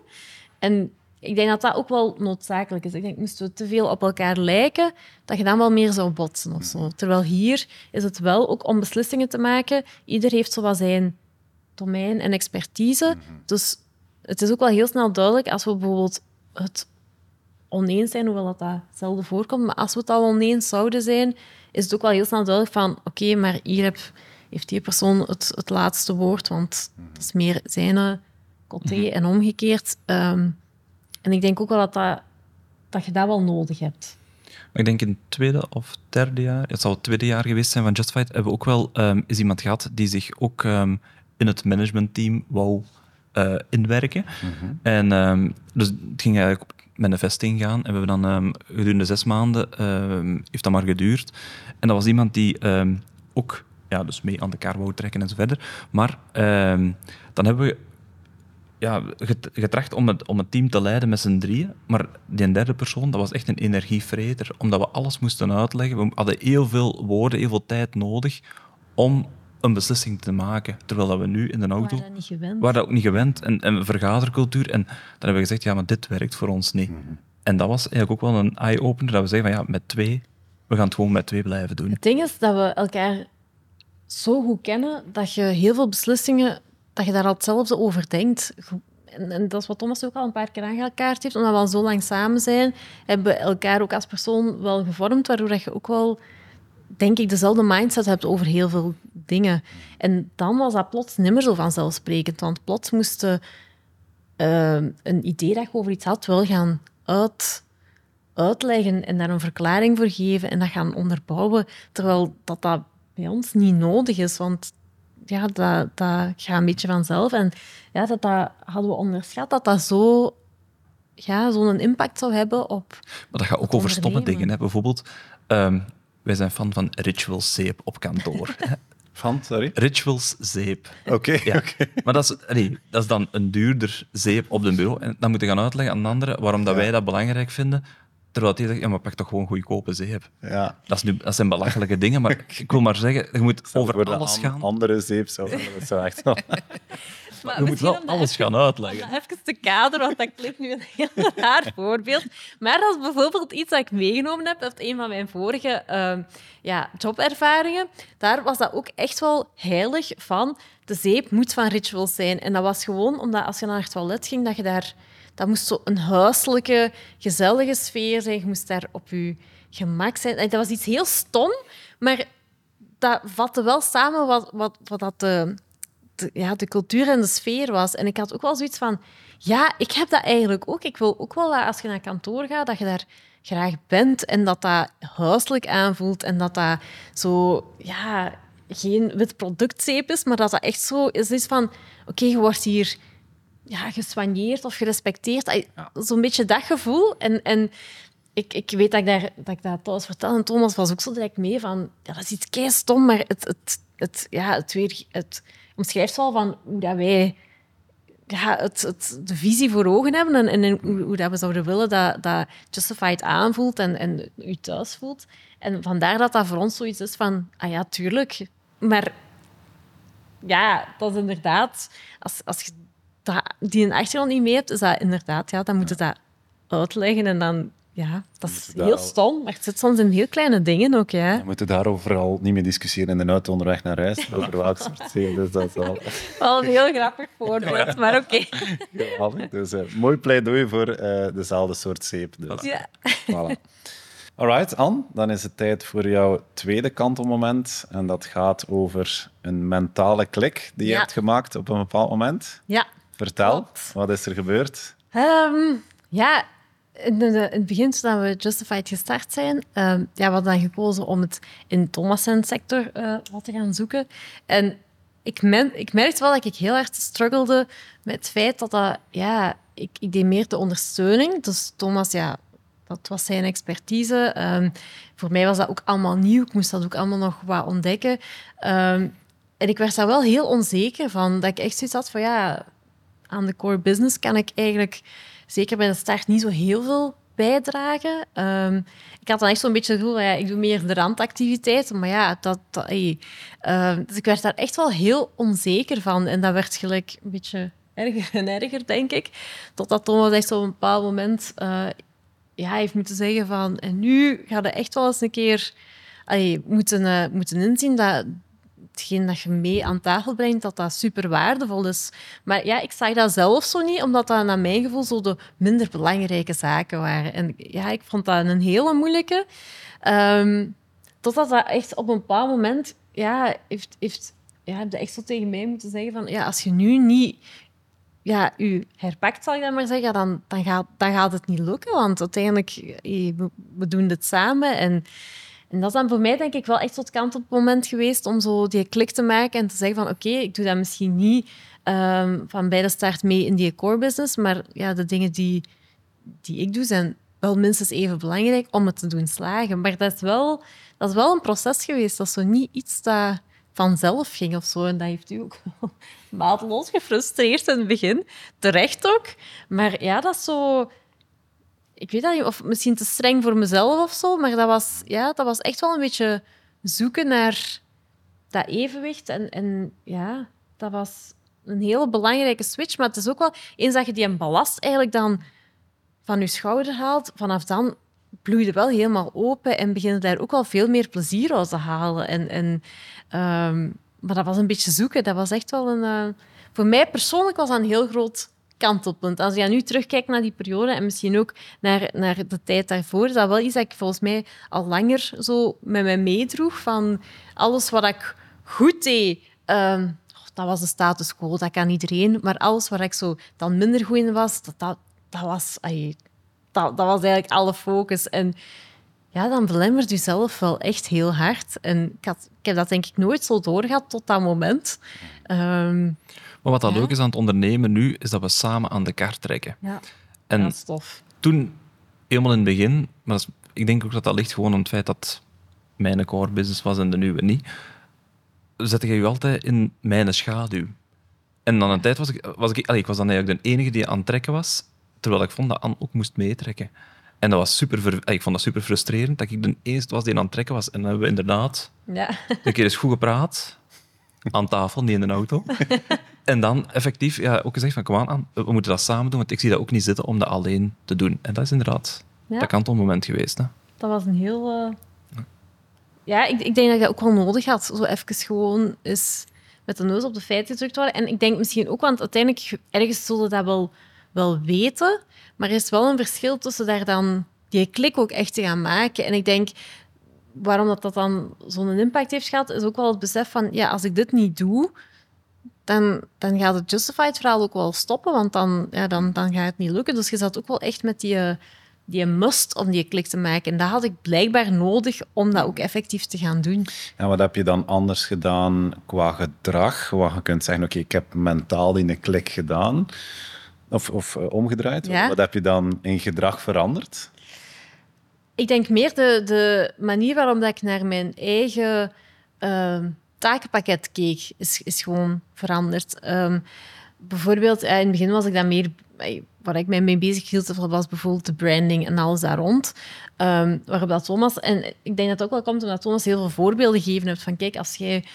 Speaker 2: En ik denk dat dat ook wel noodzakelijk is. Ik denk, moesten we te veel op elkaar lijken, dat je dan wel meer zou botsen of zo. Terwijl hier is het wel ook om beslissingen te maken. Ieder heeft zo wat zijn domein en expertise. Dus het is ook wel heel snel duidelijk als we bijvoorbeeld het oneens zijn, hoewel dat, dat zelden voorkomt, maar als we het al oneens zouden zijn, is het ook wel heel snel duidelijk van oké, maar hier heb, heeft die persoon het, het laatste woord, want het is meer zijn coté en omgekeerd. Ehm, en ik denk ook wel dat, dat, dat je dat wel nodig hebt.
Speaker 3: Maar ik denk in het tweede of derde jaar, het zal het tweede jaar geweest zijn van Justified, hebben we ook wel ehm, is iemand gehad die zich ook ehm, in het managementteam wou eh, inwerken. En ehm, dus het ging eigenlijk op- met een vesting gaan. En we hebben dan ehm, gedurende zes maanden, ehm, heeft dat maar geduurd. En dat was iemand die ehm, ook ja, dus mee aan de kaart wou trekken en zo verder. Maar dan hebben we ja, get- getracht om het, om het team te leiden met z'n drieën. Maar die derde persoon, dat was echt een energievreter. Omdat we alles moesten uitleggen. We hadden heel veel woorden, heel veel tijd nodig om een beslissing te maken. Terwijl dat we nu in de auto...
Speaker 2: waren dat niet gewend.
Speaker 3: waren dat ook niet gewend. En, en vergadercultuur. En dan hebben we gezegd, ja, maar dit werkt voor ons niet. En dat was eigenlijk ook wel een eye-opener. Dat we zeggen van, ja, met twee... We gaan het gewoon met twee blijven doen.
Speaker 2: Het ding is dat we elkaar zo goed kennen dat je heel veel beslissingen dat je daar al hetzelfde over denkt. En, en dat is wat Thomas ook al een paar keer aangekaart heeft. Omdat we al zo lang samen zijn, hebben we elkaar ook als persoon wel gevormd, waardoor dat je ook wel, denk ik, dezelfde mindset hebt over heel veel dingen. En dan was dat plots niet meer zo vanzelfsprekend, want plots moesten uh, een idee dat je over iets had wel gaan uit, uitleggen en daar een verklaring voor geven en dat gaan onderbouwen, terwijl dat, dat bij ons niet nodig is, want ja, dat, dat gaat een beetje vanzelf. En ja, dat, dat hadden we onderschat, dat dat zo ja, zo'n impact zou hebben op.
Speaker 3: Maar dat gaat ook over stomme dingen. Hè. Bijvoorbeeld, um, wij zijn fan van ritual zeep op kantoor. (laughs)
Speaker 1: Van, sorry?
Speaker 3: Rituals zeep.
Speaker 1: Oké.
Speaker 3: ja. Maar dat is, nee, dat is dan een duurder zeep op de bureau. En dan moet je gaan uitleggen aan anderen waarom dat wij dat belangrijk vinden. Terwijl hij zegt, ja, maar pak toch gewoon goedkope zeep.
Speaker 1: Ja.
Speaker 3: Dat, is nu, dat zijn belachelijke dingen, maar (laughs) ik wil maar zeggen, je moet over alles gaan.
Speaker 1: andere zeep zo, dat zou echt. (laughs)
Speaker 3: Maar je moet wel alles gaan uitleggen.
Speaker 2: Even te kader, want dat klinkt nu een heel (laughs) raar voorbeeld. Maar dat is bijvoorbeeld iets dat ik meegenomen heb uit een van mijn vorige uh, ja, jobervaringen. Daar was dat ook echt wel heilig van. De zeep moet van rituals zijn. En dat was gewoon omdat als je naar het toilet ging, dat je daar... Dat moest zo een huiselijke, gezellige sfeer zijn. Je moest daar op je gemak zijn. Dat was iets heel stom, maar dat vatte wel samen wat, wat, wat dat de, de, ja, de cultuur en de sfeer was. En ik had ook wel zoiets van, ja, ik heb dat eigenlijk ook. Ik wil ook wel dat als je naar kantoor gaat, dat je daar graag bent en dat dat huiselijk aanvoelt en dat dat zo, ja, geen wit productzeep is, maar dat dat echt zo is, is van, oké, je wordt hier ja, geswanjeerd of gerespecteerd. Zo'n beetje dat gevoel. En, en ik, ik weet dat ik, daar, dat ik dat thuis vertel. En Thomas was ook zo direct mee van... Ja, dat is iets kei stom, maar het, het, het, ja, het, weer, het omschrijft wel van hoe dat wij ja, het, het, de visie voor ogen hebben en, en hoe, hoe, dat we zouden willen dat, dat Justified aanvoelt en, en u thuis voelt. En vandaar dat dat voor ons zoiets is van... Ah ja, tuurlijk. Maar ja, dat is inderdaad... Als, als je dat, die een achtergrond niet mee hebt, is dat inderdaad... Ja, dan moet je dat uitleggen en dan ja, dat is heel stom, maar het zit soms in heel kleine dingen ook. Ja.
Speaker 1: We moeten daarover al niet meer discussiëren in de auto onderweg naar huis, (laughs) over welk soort zee. Dus dat is wel...
Speaker 2: wel een heel grappig voorbeeld, maar oké. (laughs)
Speaker 1: Okay. dus uh, mooi pleidooi voor uh, dezelfde soort zeep. Dus.
Speaker 2: Ja.
Speaker 1: Voilà. Alright, Anne, dan is het tijd voor jouw tweede kantelmoment. En dat gaat over een mentale klik die je
Speaker 2: Ja.
Speaker 1: hebt gemaakt op een bepaald moment.
Speaker 2: Ja,
Speaker 1: Vertel,
Speaker 2: Klopt.
Speaker 1: wat is er gebeurd?
Speaker 2: Ehm, ja, in, het begin, toen we Justified gestart zijn, ehm, ja, we hadden dan gekozen om het in de Thomassen-sector eh, wat te gaan zoeken. En ik, men, ik merkte wel dat ik heel hard struggelde met het feit dat dat... Ja, ik, ik deed meer de ondersteuning. Dus Thomas, ja, dat was zijn expertise. Ehm, voor mij was dat ook allemaal nieuw. Ik moest dat ook allemaal nog wat ontdekken. Ehm, en ik werd daar wel heel onzeker van. Dat ik echt zoiets had van, ja, aan de core business kan ik eigenlijk, zeker bij de start, niet zo heel veel bijdragen. Ehm, ik had dan echt zo'n beetje het gevoel, ja, ik doe meer de randactiviteiten, maar ja, dat... Ehm, dus ik werd daar echt wel heel onzeker van. En dat werd gelijk een beetje erger en erger, denk ik. Totdat Thomas echt op een bepaald moment eh, ja, heeft moeten zeggen van... En nu ga je echt wel eens een keer allee, moeten, eh, moeten inzien dat hetgeen dat je mee aan tafel brengt, dat dat super waardevol is. Maar ja, ik zag dat zelf zo niet, omdat dat naar mijn gevoel zo de minder belangrijke zaken waren. En ja, ik vond dat een hele moeilijke. Ehm, totdat dat echt op een bepaald moment, ja, heeft, heeft, ja, heb je echt zo tegen mij moeten zeggen van, ja, als je nu niet ja, u herpakt, zal ik dan maar zeggen, dan, dan, gaat, dan gaat het niet lukken. Want uiteindelijk, eh, we doen dit samen. En, en dat is dan voor mij denk ik wel echt tot kant op het moment geweest om zo die klik te maken en te zeggen van oké, ik doe dat misschien niet ehm, van bij de start mee in die core business, maar ja, de dingen die, die ik doe zijn wel minstens even belangrijk om het te doen slagen. Maar dat is wel, dat is wel een proces geweest. Dat is zo niet iets dat vanzelf ging of zo. En dat heeft u ook (laughs) maatloos gefrustreerd in het begin. Terecht ook. Maar ja, dat is zo... Ik weet dat niet, of misschien te streng voor mezelf of zo, maar dat was, ja, dat was echt wel een beetje zoeken naar dat evenwicht. En, en ja, dat was een hele belangrijke switch. Maar het is ook wel, eens dat je die ballast eigenlijk dan van je schouder haalt, vanaf dan bloeide wel helemaal open en beginnen daar ook wel veel meer plezier uit te halen. En, en, ehm, maar dat was een beetje zoeken. Dat was echt wel een... eh, voor mij persoonlijk was dat een heel groot Als je nu terugkijkt naar die periode en misschien ook naar, naar de tijd daarvoor, is dat wel iets dat ik volgens mij al langer zo met mij meedroeg. Van alles wat ik goed deed, ehm, dat was de status quo, dat kan iedereen. Maar alles waar ik zo dan minder goed in was, dat, dat, was, dat, dat was eigenlijk alle focus. En ja, dan belemmert je zelf wel echt heel hard. En ik heb dat denk ik nooit zo doorgehad tot dat moment. Ehm,
Speaker 3: Maar wat dat
Speaker 2: Ja.
Speaker 3: leuk is aan het ondernemen nu, is dat we samen aan de kaart trekken.
Speaker 2: ja,
Speaker 3: En
Speaker 2: dat is tof.
Speaker 3: toen, helemaal in het begin, maar dat is- ik denk ook dat dat ligt gewoon aan het feit dat mijn core business was en de nieuwe niet, zette je je altijd in mijn schaduw. En dan een tijd was ik, was ik, allee, ik was dan eigenlijk de enige die aan het trekken was, terwijl ik vond dat Anne ook moest meetrekken. En dat was super, allee, ik vond dat super frustrerend, dat ik de eerste was die aan het trekken was. En dan hebben we inderdaad
Speaker 2: Ja.
Speaker 3: een keer eens goed gepraat, aan tafel, niet in de auto. (laughs) En dan effectief ja, ook gezegd van, kom aan, we moeten dat samen doen, want ik zie dat ook niet zitten om dat alleen te doen. En dat is inderdaad
Speaker 2: Ja.
Speaker 3: dat kantelmoment geweest. Hè.
Speaker 2: Dat was een heel... eh, Ja, ik, ik denk dat ik dat ook wel nodig had. Zo even gewoon eens met de neus op de feiten gedrukt worden. En ik denk misschien ook, want uiteindelijk, ergens zullen dat wel, wel weten, maar er is wel een verschil tussen daar dan die klik ook echt te gaan maken. En ik denk, waarom dat, dat dan zo'n impact heeft gehad, is ook wel het besef van, ja, als ik dit niet doe, dan, dan gaat het Justified-verhaal ook wel stoppen, want dan, ja, dan, dan gaat het niet lukken. Dus je zat ook wel echt met die, eh, die must om die klik te maken. En dat had ik blijkbaar nodig om dat ook effectief te gaan doen.
Speaker 1: En wat heb je dan anders gedaan qua gedrag? Wat je kunt zeggen, oké, ik heb mentaal die een klik gedaan. Of, of eh, omgedraaid.
Speaker 2: Ja.
Speaker 1: Wat heb je dan in gedrag veranderd?
Speaker 2: Ik denk meer de, de manier waarop ik naar mijn eigen ehm, takenpakket keek, is, is gewoon veranderd. Ehm, bijvoorbeeld, eh, in het begin was ik dan meer... eh, Waar ik mij mee bezig hield, was bijvoorbeeld de branding en alles daar rond. Ehm, dat Thomas... En ik denk dat het ook wel komt omdat Thomas heel veel voorbeelden gegeven heeft van kijk, als jij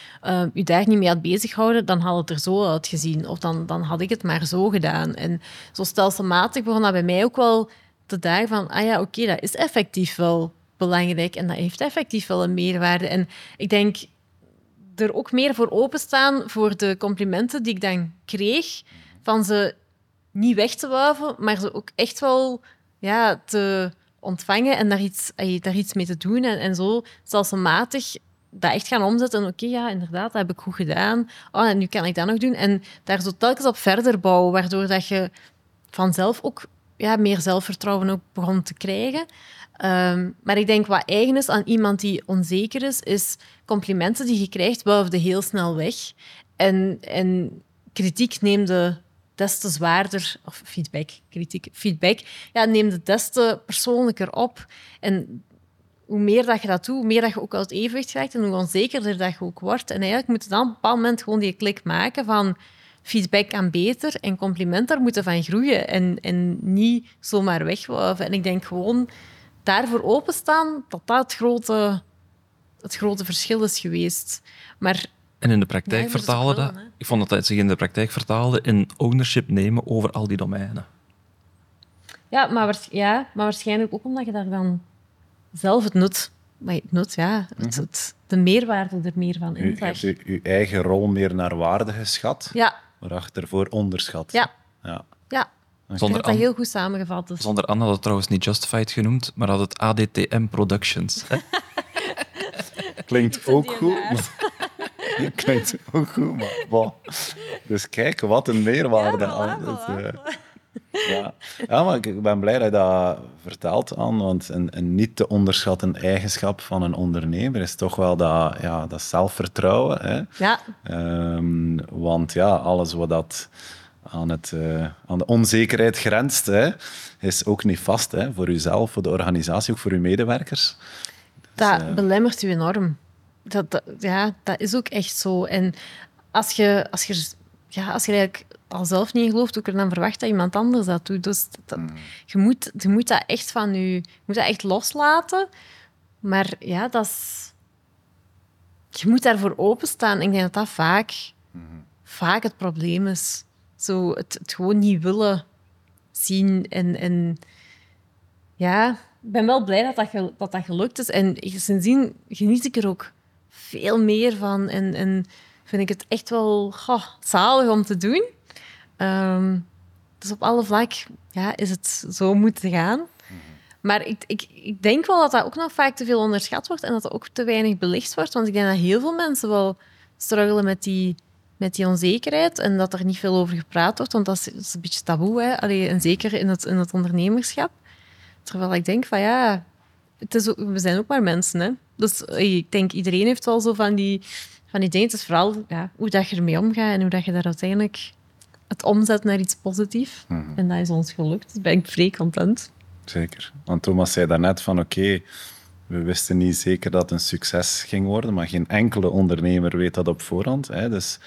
Speaker 2: je daar niet mee had bezighouden, dan had het er zo uitgezien. Of dan, dan had ik het maar zo gedaan. En zo stelselmatig begon dat bij mij ook wel te dagen van, ah ja, oké, dat is effectief wel belangrijk en dat heeft effectief wel een meerwaarde. En ik denk er ook meer voor openstaan voor de complimenten die ik dan kreeg, van ze niet weg te wuiven, maar ze ook echt wel ja, te ontvangen en daar iets, daar iets mee te doen. En, en zo stelselmatig dat echt gaan omzetten. En oké, ja, inderdaad, dat heb ik goed gedaan. Oh, en nu kan ik dat nog doen. En daar zo telkens op verder bouwen, waardoor dat je vanzelf ook ja, meer zelfvertrouwen ook begon te krijgen. Ehm, maar ik denk wat eigen is aan iemand die onzeker is, is complimenten die je krijgt, wuifde heel snel weg. En, en kritiek neemde des te zwaarder, of feedback, kritiek, feedback, ja, neemde des te persoonlijker op. En hoe meer dat je dat doet, hoe meer dat je ook uit evenwicht raakt en hoe onzekerder dat je ook wordt. En eigenlijk moet je dan op een bepaald moment gewoon die klik maken van feedback aan beter en compliment daar moeten van groeien en, en niet zomaar wegwuiven. En ik denk gewoon daarvoor openstaan, dat dat het grote, het grote verschil is geweest. Maar
Speaker 3: En in de praktijk vertalen dat.
Speaker 2: hè.
Speaker 3: Ik vond dat het zich in de praktijk vertaalde in ownership nemen over al die domeinen.
Speaker 2: Ja, maar, waars- ja, maar waarschijnlijk ook omdat je daar dan zelf het nut, maar het nut, ja, het, het- de meerwaarde er meer van
Speaker 1: U, je
Speaker 2: in
Speaker 1: hebt
Speaker 2: zag.
Speaker 1: je, je eigen rol meer naar waarde geschat,
Speaker 2: Ja,
Speaker 1: maar ervoor onderschat.
Speaker 2: ja,
Speaker 1: Ja.
Speaker 2: ja. Ik
Speaker 3: Zonder,
Speaker 2: dat heel goed samengevat. Dus.
Speaker 3: zonder Anne had het trouwens niet Justified genoemd, maar had het ADTM Productions. (laughs)
Speaker 1: Klinkt ook goed. (laughs) Klinkt ook goed, maar. Dus kijk, wat een (laughs) meerwaarde.
Speaker 2: Ja, voilà,
Speaker 1: Dus,
Speaker 2: voilà, (laughs)
Speaker 1: ja. ja, maar ik- ben blij dat je dat vertelt, aan, want een, een niet te onderschatten eigenschap van een ondernemer is toch wel dat, ja, dat zelfvertrouwen. Hè?
Speaker 2: Ja,
Speaker 1: Ehm, want ja, alles wat dat aan, het, eh, aan de onzekerheid grenst, hè, is ook niet vast hè, voor uzelf, voor de organisatie, ook voor uw medewerkers.
Speaker 2: dat
Speaker 1: eh,
Speaker 2: belemmert u enorm. Dat, dat- ja, dat is ook echt zo. En als je, als je, ja, als je eigenlijk al zelf niet in gelooft, hoe kun je dan verwachten dat iemand anders dat doet? Dus dat, je, moet, je moet dat echt van je, je moet dat echt loslaten. Maar ja, dat is, je moet daarvoor openstaan. Ik denk dat dat vaak, vaak het probleem is. Zo het, het gewoon niet willen zien en, en ja, ik ben wel blij dat dat, gel- dat, dat gelukt is. En sindsdien geniet ik er ook veel meer van. En, en vind ik het echt wel goh, zalig om te doen. Ehm, dus op alle vlak ja, is het zo moeten gaan. Maar ik, ik, ik denk wel dat dat ook nog vaak te veel onderschat wordt en dat dat ook te weinig belicht wordt. Want ik denk dat heel veel mensen wel struggelen met die, met die onzekerheid en dat er niet veel over gepraat wordt, want dat is, dat is een beetje taboe. Hè? Allee, en zeker in het, in het ondernemerschap. Terwijl ik denk van ja, het is ook, we zijn ook maar mensen. Hè? Dus eh, ik denk iedereen heeft wel zo van die, van die dingen. Het is vooral ja, hoe dat je ermee omgaat en hoe dat je daar uiteindelijk het omzet naar iets positiefs. En dat is ons gelukt. Dus ben ik vrij content.
Speaker 1: Zeker. Want Thomas zei daarnet van oké, we wisten niet zeker dat het een succes ging worden, maar geen enkele ondernemer weet dat op voorhand. Hè? Dus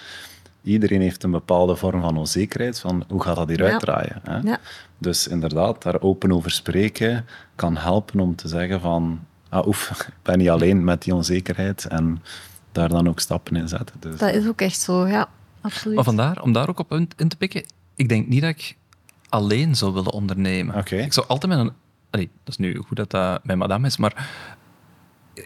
Speaker 1: iedereen heeft een bepaalde vorm van onzekerheid van hoe gaat dat hieruit
Speaker 2: Ja.
Speaker 1: draaien. Hè?
Speaker 2: Ja.
Speaker 1: Dus inderdaad, daar open over spreken kan helpen om te zeggen van ah, oef, ik ben niet alleen met die onzekerheid en daar dan ook stappen in zetten. Dus,
Speaker 2: Dat is ook echt zo, ja. Absoluut.
Speaker 3: Maar vandaar, om daar ook op in, te pikken, ik denk niet dat ik alleen zou willen ondernemen.
Speaker 1: Oké.
Speaker 3: Ik zou altijd met een... Allee, dat is nu goed dat dat mijn madame is, maar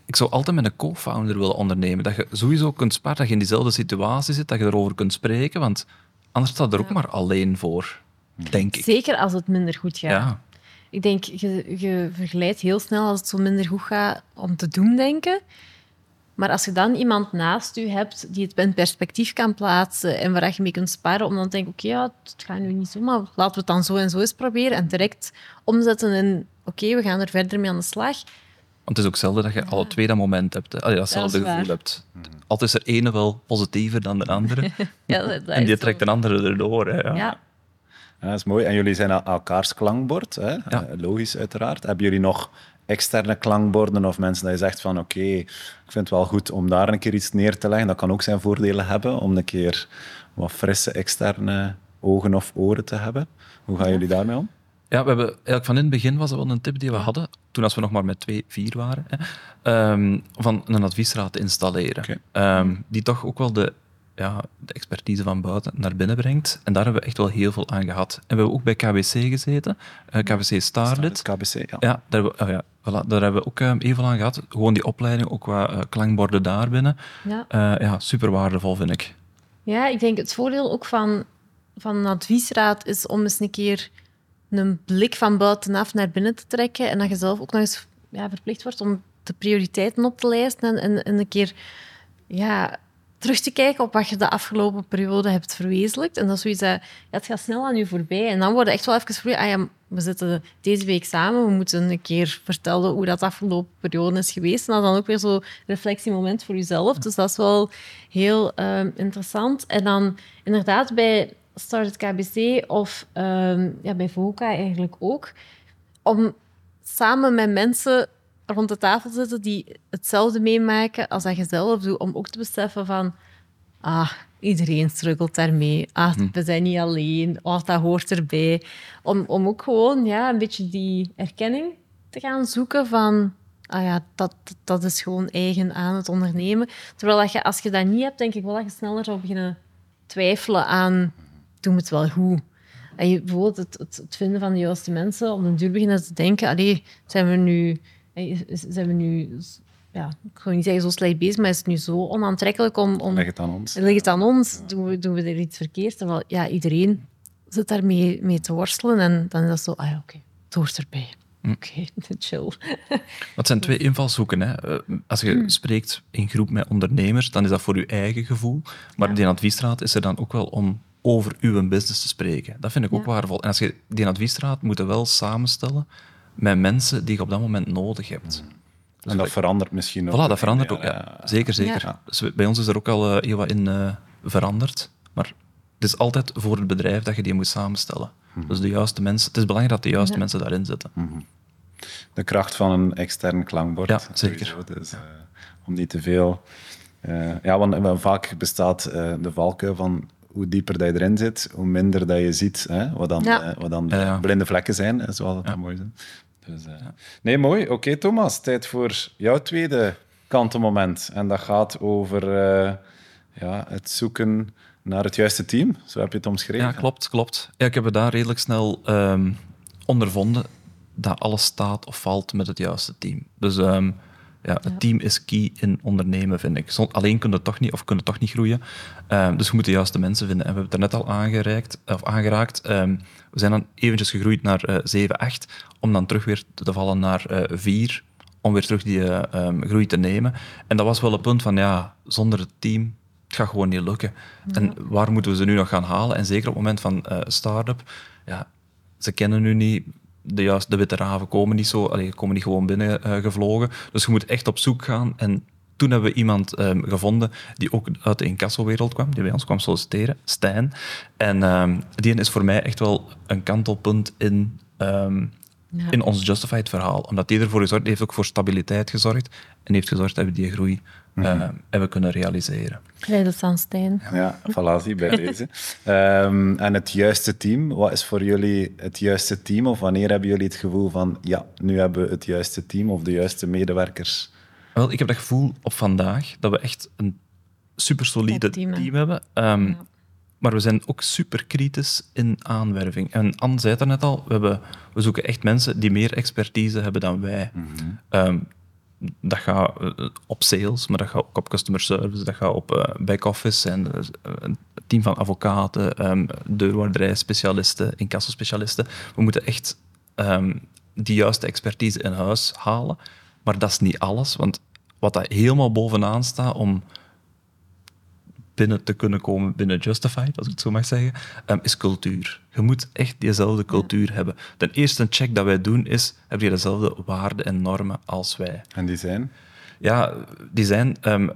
Speaker 3: ik zou altijd met een co-founder willen ondernemen. Dat je sowieso kunt sparen, dat je in diezelfde situatie zit, dat je erover kunt spreken, want anders staat er ook maar alleen voor, denk ik.
Speaker 2: Zeker als het minder goed gaat.
Speaker 3: Ja.
Speaker 2: Ik denk, je, je vergelijkt heel snel als het zo minder goed gaat om te doen denken. Maar als je dan iemand naast je hebt die het in perspectief kan plaatsen en waar je mee kunt sparen, om dan te denken, oké, ja, het gaat nu niet zo, maar laten we het dan zo en zo eens proberen. En direct omzetten in, oké, we gaan er verder mee aan de slag.
Speaker 3: Want het is ook zelden dat je alle twee dat moment hebt. Allee, datzelfde
Speaker 2: Dat is
Speaker 3: gevoel
Speaker 2: waar.
Speaker 3: hebt. Altijd is er ene wel positiever dan de andere. (laughs)
Speaker 2: Ja, dat, dat
Speaker 3: en die trekt
Speaker 2: zo.
Speaker 3: een andere erdoor. Hè, ja.
Speaker 2: Ja.
Speaker 1: Ja, dat is mooi. En jullie zijn el- elkaars klankbord, hè?
Speaker 3: Ja.
Speaker 1: Eh, logisch uiteraard. Hebben jullie nog externe klankborden of mensen dat je zegt van oké, ik vind het wel goed om daar een keer iets neer te leggen. Dat kan ook zijn voordelen hebben om een keer wat frisse externe ogen of oren te hebben. Hoe gaan jullie daarmee om?
Speaker 3: Ja, we hebben eigenlijk van in het begin was dat wel een tip die we hadden, toen als we nog maar met twee, vier waren, hè, ehm, van een adviesraad te installeren. Ehm, die toch ook wel de, ja, de expertise van buiten naar binnen brengt. En daar hebben we echt wel heel veel aan gehad. En we hebben ook bij KWC gezeten, eh, KWC Starlet.
Speaker 1: KBC, ja.
Speaker 3: Ja, daar hebben, we, oh ja, voilà, daar hebben we ook heel veel aan gehad. Gewoon die opleiding, ook qua eh, klankborden daar binnen.
Speaker 2: Ja.
Speaker 3: Eh, ja, super waardevol vind ik.
Speaker 2: Ja, ik denk het voordeel ook van, van een adviesraad is om eens een keer een blik van buitenaf naar binnen te trekken en dat je zelf ook nog eens ja, verplicht wordt om de prioriteiten op te lijsten en, en, en een keer ja, terug te kijken op wat je de afgelopen periode hebt verwezenlijkt. En dat is zoiets dat, ja, het gaat snel aan je voorbij. En dan wordt het echt wel even je, ah ja, we zitten deze week samen, we moeten een keer vertellen hoe dat de afgelopen periode is geweest. En dat is dan ook weer zo'n reflectiemoment voor jezelf. Dus dat is wel heel ehm, interessant. En dan inderdaad bij Start het KBC of ehm, ja, bij VOCA eigenlijk ook, om samen met mensen rond de tafel te zitten die hetzelfde meemaken als dat je zelf doet, om ook te beseffen van ah, iedereen struggelt daarmee. Ah, we zijn niet alleen. Oh, dat hoort erbij. Om, om ook gewoon ja, een beetje die erkenning te gaan zoeken van ah ja, dat, dat is gewoon eigen aan het ondernemen. Terwijl dat je, als je dat niet hebt, denk ik wel dat je sneller zou beginnen twijfelen aan doen we het wel goed. En je, bijvoorbeeld het, het, het vinden van de juiste mensen, om een duur beginnen te denken, allee, zijn we nu, zijn we nu ja, ik ga niet zeggen zo slecht bezig, maar is het nu zo onaantrekkelijk om... om
Speaker 1: Leg het aan ons.
Speaker 2: ligt het aan ons? Doen we, doen we er iets verkeerd? Terwijl ja, iedereen zit daarmee mee te worstelen en dan is dat zo, ah ja, oké, het hoort erbij. Oké, (laughs) chill.
Speaker 3: Dat zijn twee invalshoeken. Hè. Eh, Als je spreekt in groep met ondernemers, dan is dat voor je eigen gevoel. Maar die adviesraad is er dan ook wel om over uw business te spreken. Dat vind ik ook
Speaker 2: Ja.
Speaker 3: waardevol. En als je die adviesraad moet wel samenstellen met mensen die je op dat moment nodig hebt.
Speaker 1: En dat verandert misschien ook.
Speaker 3: Voilà, dat verandert ook.
Speaker 1: Ja,
Speaker 3: Ja. Zeker, zeker.
Speaker 1: Ja.
Speaker 3: Dus bij ons is er ook al eh, heel wat in eh, veranderd. Maar het is altijd voor het bedrijf dat je die moet samenstellen. Dus de juiste mensen, het is belangrijk dat de juiste
Speaker 2: Ja.
Speaker 3: mensen daarin zitten.
Speaker 1: De kracht van een extern klankbord.
Speaker 3: Ja, zeker.
Speaker 1: sowieso. Dus, om niet te veel... eh, ja, want vaak bestaat eh, de valkuil van hoe dieper dat je erin zit, hoe minder dat je ziet hè, wat dan,
Speaker 2: Ja.
Speaker 1: eh, wat dan
Speaker 3: Ja, ja.
Speaker 1: blinde vlekken zijn, zoals dat dan mooi zijn. Dus, eh, Nee, mooi. Oké, Thomas, tijd voor jouw tweede kantenmoment. En dat gaat over eh, ja, het zoeken naar het juiste team. Zo heb je het omschreven.
Speaker 3: Ja, klopt, klopt. Ja, ik heb het daar redelijk snel ehm, ondervonden dat alles staat of valt met het juiste team. Dus ehm, ja, het team is key in ondernemen, vind ik. Alleen kunnen het toch niet, of kunnen toch niet groeien. Ehm, dus we moeten juist de mensen vinden. En we hebben het er net al aangereikt, of aangeraakt. Ehm, we zijn dan eventjes gegroeid naar eh 7, 8, om dan terug weer te vallen naar eh 4, om weer terug die eh, ehm, groei te nemen. En dat was wel een punt van, ja, zonder het team, het gaat gewoon niet lukken. En waar moeten we ze nu nog gaan halen? En zeker op het moment van eh start-up, ja, ze kennen nu niet, de, juist, de witte raven komen niet, zo, allee, komen niet gewoon binnen eh, gevlogen. Dus je moet echt op zoek gaan. En toen hebben we iemand ehm, gevonden die ook uit de incassowereld kwam, die bij ons kwam solliciteren, Stijn. En ehm, die is voor mij echt wel een kantelpunt in, ehm,
Speaker 2: Ja.
Speaker 3: in ons Justified verhaal. Omdat die ervoor gezorgd heeft, ook voor stabiliteit gezorgd. En heeft gezorgd dat we die groei eh, hebben kunnen realiseren.
Speaker 2: Rijden aan Stijn.
Speaker 1: Ja, voilà, zie bij (laughs) deze. Ehm, en het juiste team, wat is voor jullie het juiste team? Of wanneer hebben jullie het gevoel van, ja, nu hebben we het juiste team of de juiste medewerkers?
Speaker 3: Wel, ik heb dat gevoel op vandaag dat we echt een super solide team, hebben. Ehm,
Speaker 2: Ja.
Speaker 3: Maar we zijn ook super kritisch in aanwerving. En Anne zei het net al, we, hebben, we zoeken echt mensen die meer expertise hebben dan wij. Ehm, dat gaat eh, op sales, maar dat gaat ook op customer service, dat gaat op eh, back-office en eh, een team van advocaten, ehm deurwaarderij-specialisten, incassospecialisten. We moeten echt ehm, die juiste expertise in huis halen. Maar dat is niet alles, want wat dat helemaal bovenaan staat om binnen te kunnen komen binnen Justified, als ik het zo mag zeggen, ehm, is cultuur. Je moet echt diezelfde cultuur hebben. Ten eerste een check dat wij doen is, heb je dezelfde waarden en normen als wij?
Speaker 1: En die zijn?
Speaker 3: Ja, die zijn ehm,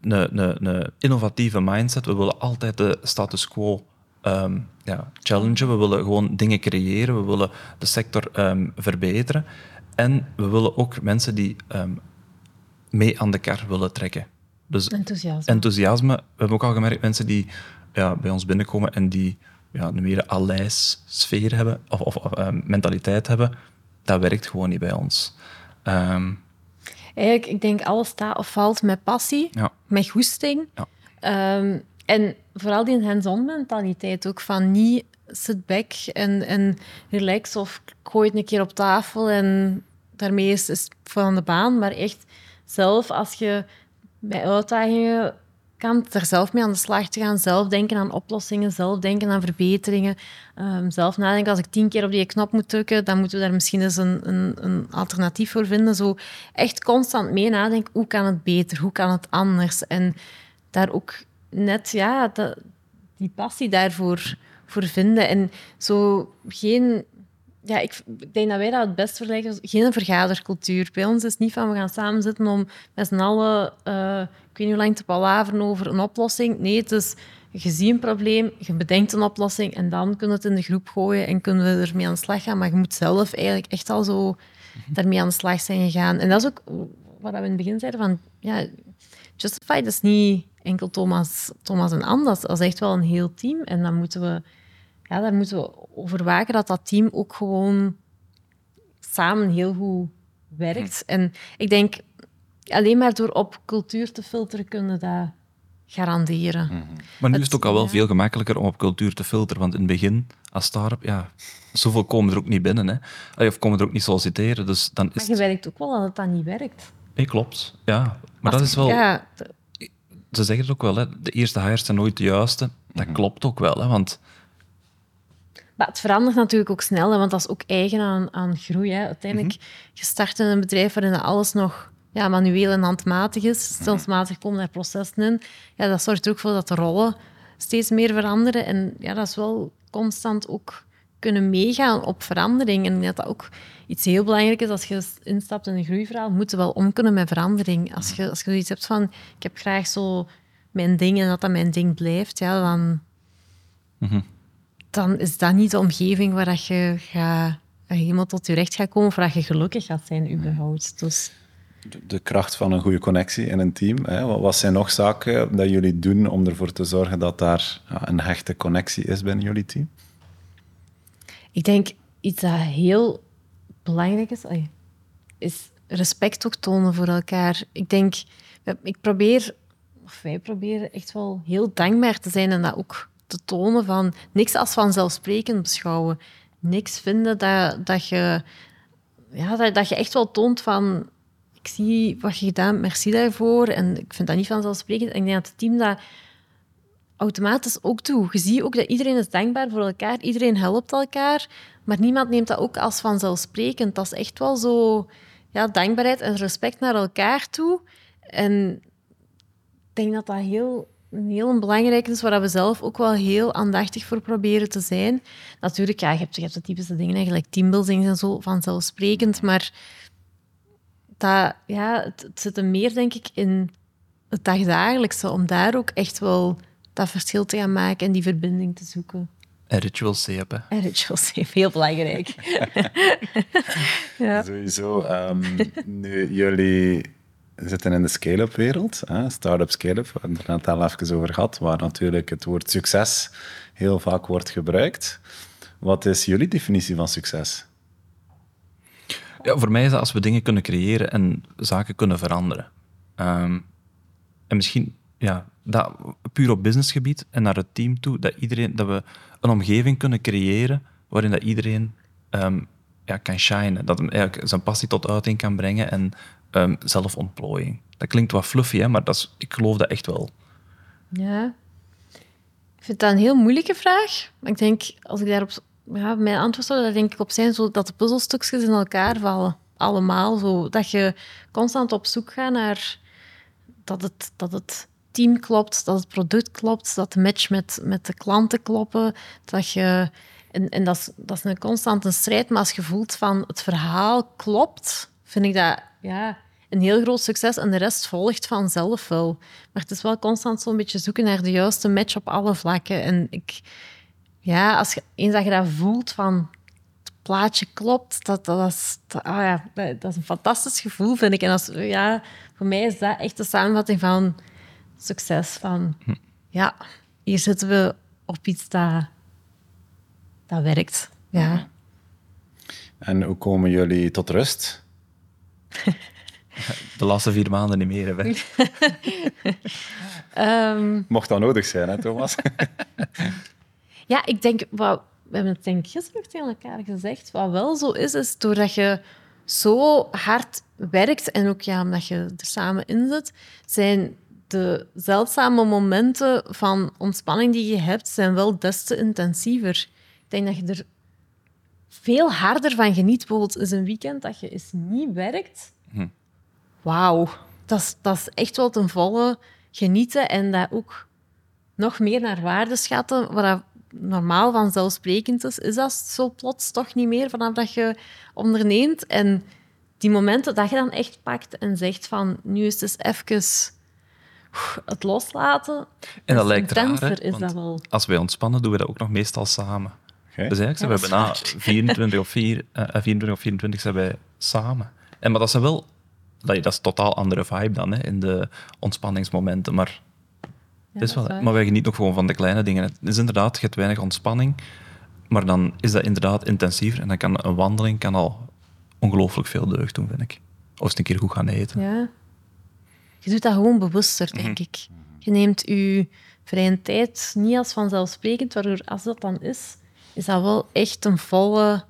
Speaker 3: een, een, een innovatieve mindset. We willen altijd de status quo ehm, ja, challengen. We willen gewoon dingen creëren. We willen de sector ehm, verbeteren. En we willen ook mensen die ehm, mee aan de kar willen trekken. Dus
Speaker 2: Enthousiasme.
Speaker 3: enthousiasme. We hebben ook al gemerkt, mensen die ja, bij ons binnenkomen en die ja, een meer aleis sfeer hebben, of, eh, mentaliteit hebben, dat werkt gewoon niet bij ons. Ehm,
Speaker 2: Eigenlijk, ik denk alles staat of valt met passie,
Speaker 3: ja.
Speaker 2: met goesting.
Speaker 3: Ja.
Speaker 2: Ehm, en vooral die hands-on mentaliteit ook, van niet sit back en, en relax of gooi het een keer op tafel en daarmee is, is het van de baan. Maar echt zelf, als je bij uitdagingen kan, er zelf mee aan de slag te gaan, zelf denken aan oplossingen, zelf denken aan verbeteringen, ehm, zelf nadenken, als ik tien keer op die knop moet drukken, dan moeten we daar misschien eens een, een, een alternatief voor vinden. Zo echt constant mee nadenken, hoe kan het beter, hoe kan het anders? En daar ook net, ja, die passie daarvoor voor vinden. En zo geen... Ja, ik, denk dat wij dat het best vergelijken. Geen vergadercultuur. Bij ons is het niet van we gaan samen zitten om met z'n allen, eh, ik weet niet hoe lang te palaveren over een oplossing. Nee, het is je ziet een probleem, je bedenkt een oplossing en dan kunnen we het in de groep gooien en kunnen we ermee aan de slag gaan. Maar je moet zelf eigenlijk echt al zo daarmee aan de slag zijn gegaan. En dat is ook wat we in het begin zeiden van, ja, Justified is niet enkel Thomas, Thomas en is, dat is echt wel een heel team. En dan moeten we, ja, daar moeten we over waken dat dat team ook gewoon samen heel goed werkt. En ik denk, alleen maar door op cultuur te filteren kunnen we dat garanderen.
Speaker 3: Maar nu
Speaker 2: Het-
Speaker 3: is het ook al wel
Speaker 2: ja.
Speaker 3: veel gemakkelijker om op cultuur te filteren. Want in het begin, als start-up, ja, zoveel komen er ook niet binnen. Hè. Allee, Of komen er ook niet solliciteren. Dus dan
Speaker 2: Maar
Speaker 3: is
Speaker 2: je
Speaker 3: het...
Speaker 2: werkt ook wel dat het dan niet werkt.
Speaker 3: Nee, klopt. Ja. Maar dat is wel...
Speaker 2: Ja,
Speaker 3: Ze zeggen het ook wel, hè. de eerste hires zijn nooit de juiste. Dat
Speaker 1: Mhm.
Speaker 3: klopt ook wel. Hè. Want
Speaker 2: Maar het verandert natuurlijk ook snel, hè, want dat is ook eigen aan, aan groei. Hè. Uiteindelijk, je start in een bedrijf waarin alles nog ja, manueel en handmatig is. Stelselmatig komen daar processen in. Ja, dat zorgt er ook voor dat de rollen steeds meer veranderen. En ja, dat is wel constant ook kunnen meegaan op verandering. En dat dat ook iets heel belangrijk is als je instapt in een groeiverhaal, moet je wel om kunnen met verandering. Als je, als je zoiets hebt van, ik heb graag zo mijn ding en dat dat mijn ding blijft, ja, dan dan is dat niet de omgeving waar dat je gaat, helemaal tot je recht gaat komen of waar dat je gelukkig gaat zijn überhaupt. Dus
Speaker 1: De, de kracht van een goede connectie in een team. Hè? Wat, wat zijn nog zaken dat jullie doen om ervoor te zorgen dat daar ja, een hechte connectie is binnen jullie team?
Speaker 2: ik denk iets dat heel belangrijk is, is respect ook tonen voor elkaar. Ik denk, ik probeer, of wij proberen echt wel heel dankbaar te zijn en dat ook te tonen van niks als vanzelfsprekend beschouwen. Niks vinden dat, dat je ja, dat, dat je echt wel toont van ik zie wat je gedaan hebt, merci daarvoor. En ik vind dat niet vanzelfsprekend. En ik denk dat het team dat automatisch ook doet. Je ziet ook dat iedereen is dankbaar voor elkaar, iedereen helpt elkaar, maar niemand neemt dat ook als vanzelfsprekend. Dat is echt wel zo ja, dankbaarheid en respect naar elkaar toe. En ik denk dat dat heel, een heel belangrijk is, waar we zelf ook wel heel aandachtig voor proberen te zijn. Natuurlijk, ja, je hebt, je hebt de typische dingen, eigenlijk teambuilding en zo, vanzelfsprekend, maar dat, ja, het, het zit er meer, denk ik, in het dagdagelijkse, om daar ook echt wel dat verschil te gaan maken en die verbinding te zoeken.
Speaker 3: En ritual safe, hè.
Speaker 2: En ritual safe, heel belangrijk. (laughs) ja.
Speaker 1: Sowieso. ehm, nu, jullie zitten in de scale-up wereld, start-up, scale-up, we hebben het er net al even over gehad, waar natuurlijk het woord succes heel vaak wordt gebruikt. Wat is jullie definitie van succes?
Speaker 3: Ja, voor mij is dat als we dingen kunnen creëren en zaken kunnen veranderen. Ehm, en misschien ja, dat puur op businessgebied en naar het team toe, dat, iedereen, dat we een omgeving kunnen creëren waarin dat iedereen ehm, ja, kan shinen. Dat eigenlijk zijn passie tot uiting kan brengen en ehm, zelfontplooiing. Dat klinkt wat fluffy, hè, maar dat is, ik geloof dat echt wel.
Speaker 2: ja. Ik vind dat een heel moeilijke vraag. Maar ik denk, als ik daarop... Ja, mijn antwoord zou daar denk ik op zijn, zo dat de puzzelstukjes in elkaar vallen. Allemaal. Zo, dat je constant op zoek gaat naar dat het, dat het team klopt, dat het product klopt, dat de match met, met de klanten kloppen. Dat je, en en dat, is, dat is een constante strijd, maar als je voelt van het verhaal klopt, vind ik dat ja, een heel groot succes en de rest volgt vanzelf wel. Maar het is wel constant zo'n beetje zoeken naar de juiste match op alle vlakken. En ik, ja, als je, eens dat je dat voelt van het plaatje klopt, dat, dat, is, dat, ah ja, dat, dat is een fantastisch gevoel, vind ik. En als, ja, voor mij is dat echt de samenvatting van succes. Van, ja, hier zitten we op iets dat, dat werkt. Ja.
Speaker 1: En hoe komen jullie tot rust?
Speaker 3: De laatste vier maanden niet meer. Hè. (laughs)
Speaker 2: Ehm,
Speaker 1: Mocht dat nodig zijn, hè, Thomas? (laughs)
Speaker 2: Ja, ik denk, wat, we hebben het denk ik gisteren nog tegen elkaar gezegd. Wat wel zo is, is doordat je zo hard werkt en ook ja, omdat je er samen in zit, zijn de zeldzame momenten van ontspanning die je hebt, zijn wel des te intensiever. Ik denk dat je er veel harder van geniet. Bijvoorbeeld is een weekend dat je eens niet werkt. Wauw, dat is, dat is echt wel ten volle genieten en dat ook nog meer naar waarde schatten, wat dat normaal vanzelfsprekend is, is dat zo plots toch niet meer vanaf dat je onderneemt. En die momenten dat je dan echt pakt en zegt van, nu is het eens even het loslaten.
Speaker 3: En dat lijkt raar, hè,
Speaker 2: is dat wel.
Speaker 3: Als wij ontspannen, doen we dat ook nog meestal samen. Dus eigenlijk zijn
Speaker 2: Ja,
Speaker 3: we
Speaker 2: is
Speaker 3: bijna 24 of, 4, eh, 24 of 24 zijn wij samen. En, maar dat zijn wel... Dat, dat is een totaal andere vibe dan, hè, in de ontspanningsmomenten. Maar,
Speaker 2: Ja,
Speaker 3: het is wel,
Speaker 2: waar.
Speaker 3: maar wij genieten ook gewoon van de kleine dingen. Het is inderdaad, je hebt weinig ontspanning, maar dan is dat inderdaad intensiever. En dan kan een wandeling kan al ongelooflijk veel deugd doen, vind ik. Of eens een keer goed gaan eten.
Speaker 2: Ja. Je doet dat gewoon bewuster, denk ik. Je neemt je vrije tijd niet als vanzelfsprekend, waardoor als dat dan is, is dat wel echt een volle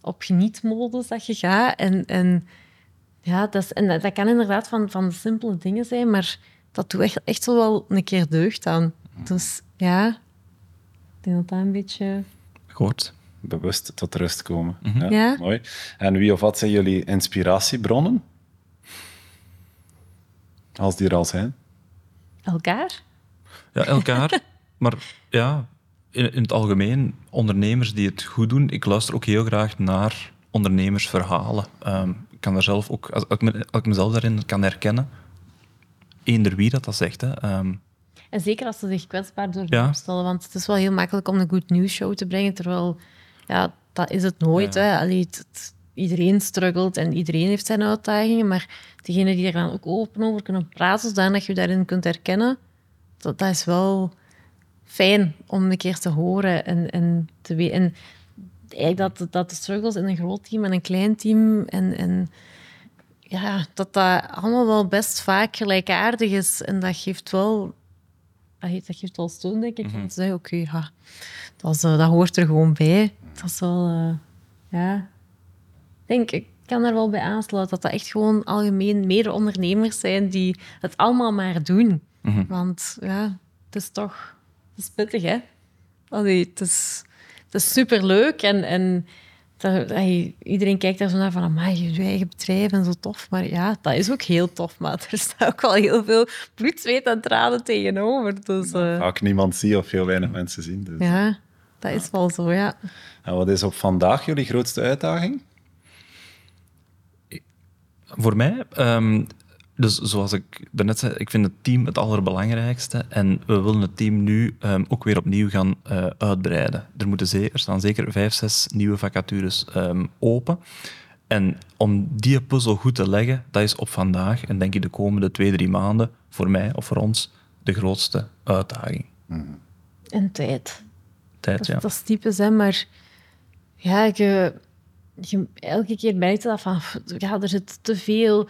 Speaker 2: op genietmodus dat je gaat. En, en, ja, dat, is, en dat, dat kan inderdaad van, van de simpele dingen zijn, maar dat doet echt, echt zo wel een keer deugd aan. Dus ja, ik denk dat dat een beetje...
Speaker 3: Goed.
Speaker 1: Bewust tot rust komen.
Speaker 2: Ja.
Speaker 1: Mooi. En wie of wat zijn jullie inspiratiebronnen? Als die er al zijn.
Speaker 2: Elkaar?
Speaker 3: Ja, elkaar. (laughs) maar ja, in, in het algemeen, ondernemers die het goed doen. Ik luister ook heel graag naar ondernemersverhalen. Ehm, ik kan daar zelf ook, als, als, ik mezelf daarin kan herkennen, eender wie dat dat zegt. Hè. Ehm,
Speaker 2: En zeker als ze zich kwetsbaar durven
Speaker 3: Ja.
Speaker 2: opstellen, want het is wel heel makkelijk om een good news show te brengen, terwijl ja, dat is het nooit. Hè. Allee, het- het- iedereen struggelt en iedereen heeft zijn uitdagingen, maar degene die er dan ook open over kunnen praten, zodat je je daarin kunt herkennen, dat, dat is wel fijn om een keer te horen en, en te weten. En eigenlijk dat, dat de struggles in een groot team en een klein team en, en ja, dat dat allemaal wel best vaak gelijkaardig is. En dat geeft wel, dat geeft, dat geeft wel steun, denk ik. Om te zeggen, oké, ja, dat, is, eh, dat hoort er gewoon bij. Dat is wel, eh, ja... Ik denk, ik kan daar wel bij aansluiten. Dat dat echt gewoon algemeen meer ondernemers zijn die het allemaal maar doen.
Speaker 3: Mhm.
Speaker 2: Want ja, het is toch... Het is pittig, hè? Allee, het is, het is superleuk en... dat, iedereen kijkt daar zo naar van, amai, je eigen bedrijf en zo tof. Maar ja, dat is ook heel tof, maar (laughs) er staat ook wel heel veel bloed, zweet en tranen tegenover. Dus eh,
Speaker 1: Vaak niemand zie of heel weinig mensen zien. Dus.
Speaker 2: ja, dat is wel zo, ja.
Speaker 1: En wat is op vandaag jullie grootste uitdaging?
Speaker 3: Voor mij, ehm, dus zoals ik daarnet zei, ik vind het team het allerbelangrijkste. En we willen het team nu ehm, ook weer opnieuw gaan eh, uitbreiden. Er, moeten ze- er staan zeker vijf, zes nieuwe vacatures ehm, open. En om die puzzel goed te leggen, dat is op vandaag en denk ik de komende twee, drie maanden voor mij of voor ons de grootste uitdaging.
Speaker 2: En tijd.
Speaker 3: Tijd,
Speaker 2: Dat,
Speaker 3: ja.
Speaker 2: dat is typisch, hè, maar ja, je, je, elke keer merk je dat van, ja, er zit te veel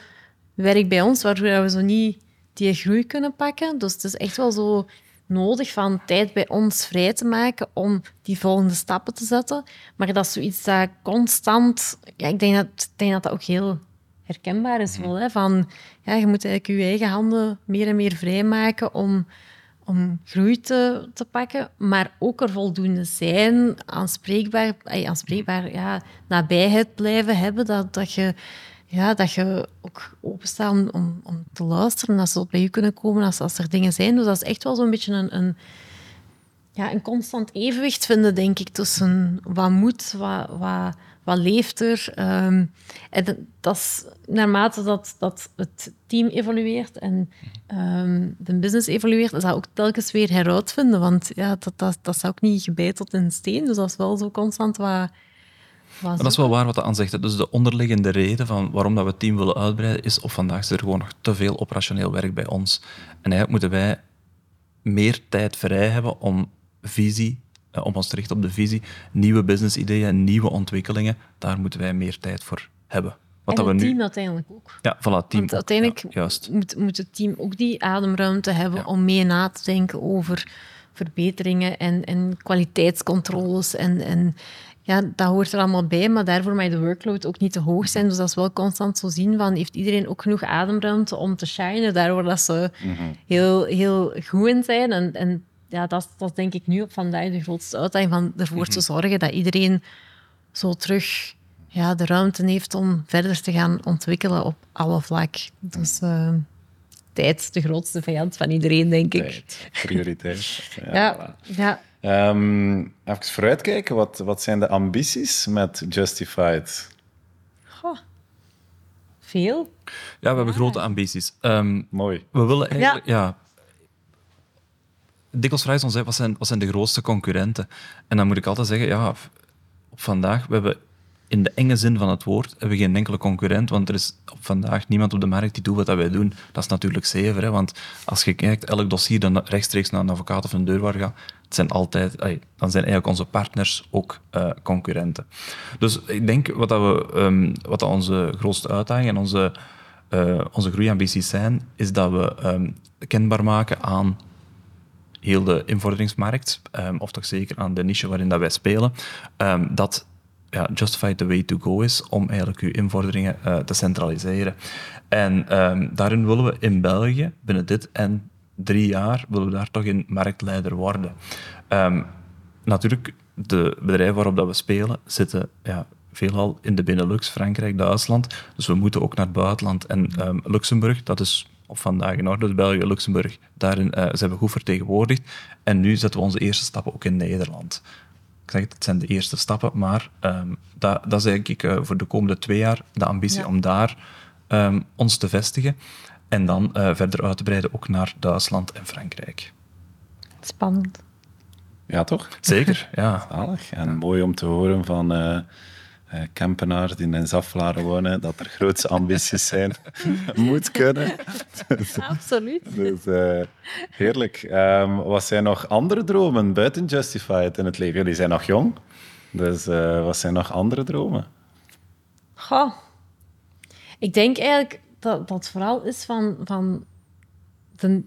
Speaker 2: werk bij ons, waardoor we zo niet die groei kunnen pakken. Dus het is echt wel zo nodig van tijd bij ons vrij te maken om die volgende stappen te zetten. Maar dat is zoiets dat constant... Ja, ik denk dat ik denk dat, dat ook heel herkenbaar is? Van, ja, je moet eigenlijk je eigen handen meer en meer vrijmaken om, om groei te, te pakken, maar ook er voldoende zijn, aanspreekbaar, aanspreekbaar ja, nabijheid blijven hebben, dat, dat, je, ja, dat je ook openstaat om, om, om te luisteren, als ze tot bij je kunnen komen, als, als er dingen zijn. Dus dat is echt wel zo'n beetje een, een, ja, een constant evenwicht vinden, denk ik, tussen wat moet, wat, wat, wat leeft er. Ehm, en dat- dat is naarmate dat, dat het team evolueert en ehm, de business evolueert, is dat ook telkens weer heruitvinden. Want ja, dat, dat, dat is ook niet gebeiteld in steen. Dus dat is wel zo constant wat...
Speaker 3: Maar dat is wel waar wat hij aan zegt. Dus de onderliggende reden van waarom dat we het team willen uitbreiden, is op vandaag is er gewoon nog te veel operationeel werk bij ons. En eigenlijk moeten wij meer tijd vrij hebben om visie, eh, om ons te richten op de visie, nieuwe business-ideeën, nieuwe ontwikkelingen. Daar moeten wij meer tijd voor hebben. Wat
Speaker 2: en
Speaker 3: dat we
Speaker 2: het
Speaker 3: nu...
Speaker 2: team uiteindelijk ook.
Speaker 3: Ja, voilà, team.
Speaker 2: Want
Speaker 3: ook.
Speaker 2: uiteindelijk
Speaker 3: Ja, juist.
Speaker 2: moet, moet het team ook die ademruimte hebben
Speaker 3: Ja.
Speaker 2: om mee na te denken over verbeteringen en, en kwaliteitscontroles. En, en ja, dat hoort er allemaal bij, maar daarvoor mag de workload ook niet te hoog zijn. Dus dat is wel constant zo zien van, heeft iedereen ook genoeg ademruimte om te shinen, daarvoor dat ze heel, heel goed in zijn. En, en ja, dat, is- dat denk ik nu op vandaag de grootste uitdaging, van ervoor te zorgen dat iedereen zo terug ja, de ruimte heeft om verder te gaan ontwikkelen op alle vlak. Dus eh, tijd is de grootste vijand van iedereen, denk ik.
Speaker 1: Tijd, prioriteit. Ja,
Speaker 2: Ja,
Speaker 1: voilà.
Speaker 2: ja.
Speaker 1: Ehm, even vooruitkijken, wat, wat zijn de ambities met Justified?
Speaker 2: Goh. Veel.
Speaker 3: Ja, we hebben grote ambities. Ehm,
Speaker 1: Mooi.
Speaker 3: We willen eigenlijk, ja. Dikwijls vragen ze ons, hè, wat zijn, wat zijn de grootste concurrenten? En dan moet ik altijd zeggen, ja, op vandaag, we hebben in de enge zin van het woord, hebben we geen enkele concurrent, want er is vandaag niemand op de markt die doet wat wij doen. Dat is natuurlijk zever, hè, want als je kijkt, elk dossier dat rechtstreeks naar een advocaat of een deurwaar gaat, zijn altijd, dan zijn eigenlijk onze partners ook eh, concurrenten. Dus ik denk wat, dat we, ehm, wat dat onze grootste uitdaging en onze, eh, onze groeiambities zijn, is dat we ehm, kenbaar maken aan heel de invorderingsmarkt, ehm, of toch zeker aan de niche waarin dat wij spelen, dat ja, Justified the way to go is om eigenlijk uw invorderingen eh, te centraliseren. En ehm, daarin willen we in België, binnen dit en drie jaar, willen we daar toch in marktleider worden. Ehm, natuurlijk, de bedrijven waarop dat we spelen, zitten ja, veelal in de Benelux, Frankrijk, Duitsland. Dus we moeten ook naar het buitenland. En ehm, Luxemburg, dat is op vandaag in orde, dus België, Luxemburg, daarin eh, zijn we goed vertegenwoordigd. En nu zetten we onze eerste stappen ook in Nederland. Ik zeg het, het zijn de eerste stappen, maar ehm, dat, dat is eigenlijk eh, voor de komende twee jaar de ambitie
Speaker 2: Ja.
Speaker 3: om daar ehm, ons te vestigen. En dan eh, verder uit te breiden ook naar Duitsland en Frankrijk.
Speaker 2: Spannend.
Speaker 1: Ja, toch?
Speaker 3: Zeker, ja.
Speaker 1: Zalig. En mooi om te horen van Kempenaars die in Zaflaren wonen, dat er grootse ambities zijn. (laughs) Moet kunnen.
Speaker 2: Absoluut.
Speaker 1: Dus eh, heerlijk. Ehm, wat zijn nog andere dromen buiten Justified in het leven? Jullie zijn nog jong, dus eh, wat zijn nog andere dromen?
Speaker 2: Goh. Ik denk eigenlijk dat dat vooral is van, van de,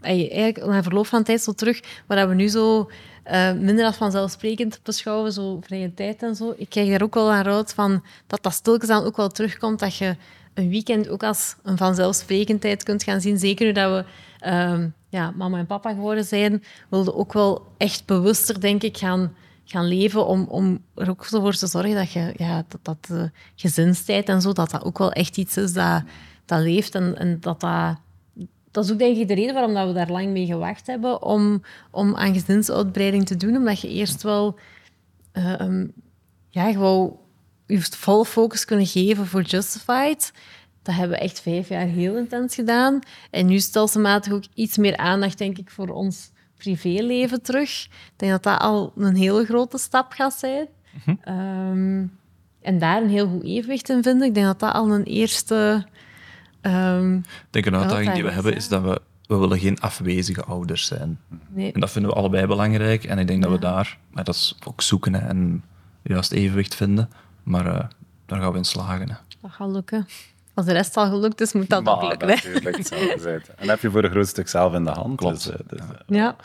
Speaker 2: eigenlijk na verloop van tijd zo terug, waar we nu zo uh, minder als vanzelfsprekend beschouwen, zo vrije tijd en zo. Ik krijg daar ook wel aan uit van dat dat stilkens dan ook wel terugkomt, dat je een weekend ook als een vanzelfsprekendheid kunt gaan zien. Zeker nu dat we uh, ja, mama en papa geworden zijn, wilden ook wel echt bewuster, denk ik, gaan, gaan leven om, om er ook voor te zorgen dat, je, ja, dat, dat uh, gezinstijd en zo, dat dat ook wel echt iets is dat, dat leeft en dat dat dat is ook denk ik de reden waarom dat we daar lang mee gewacht hebben om, om aan gezinsuitbreiding te doen. Omdat je eerst wel uh, um, ja, gewoon je volle focus kunnen geven voor Justified. Dat hebben we echt vijf jaar heel intens gedaan. En nu stelselmatig ook iets meer aandacht, denk ik, voor ons privéleven terug. Ik denk dat dat al een hele grote stap gaat zijn. Mm -hmm. um, en daar een heel goed evenwicht in vinden. Ik denk dat dat al een eerste
Speaker 3: Um, ik denk een uitdaging die we hebben is dat we, we willen geen afwezige ouders zijn.
Speaker 2: Nee.
Speaker 3: En dat vinden we allebei belangrijk. En ik denk ja. dat we daar, maar dat is ook zoeken hè, en juist evenwicht vinden. Maar uh, daar gaan we in slagen. Hè.
Speaker 2: Dat gaat lukken. Als de rest al gelukt is, moet dat
Speaker 1: maar,
Speaker 2: ook lukken.
Speaker 1: Natuurlijk, het zal zijn. En heb je voor een groot stuk zelf in de hand.
Speaker 3: Klopt.
Speaker 1: Dus, dus,
Speaker 2: ja.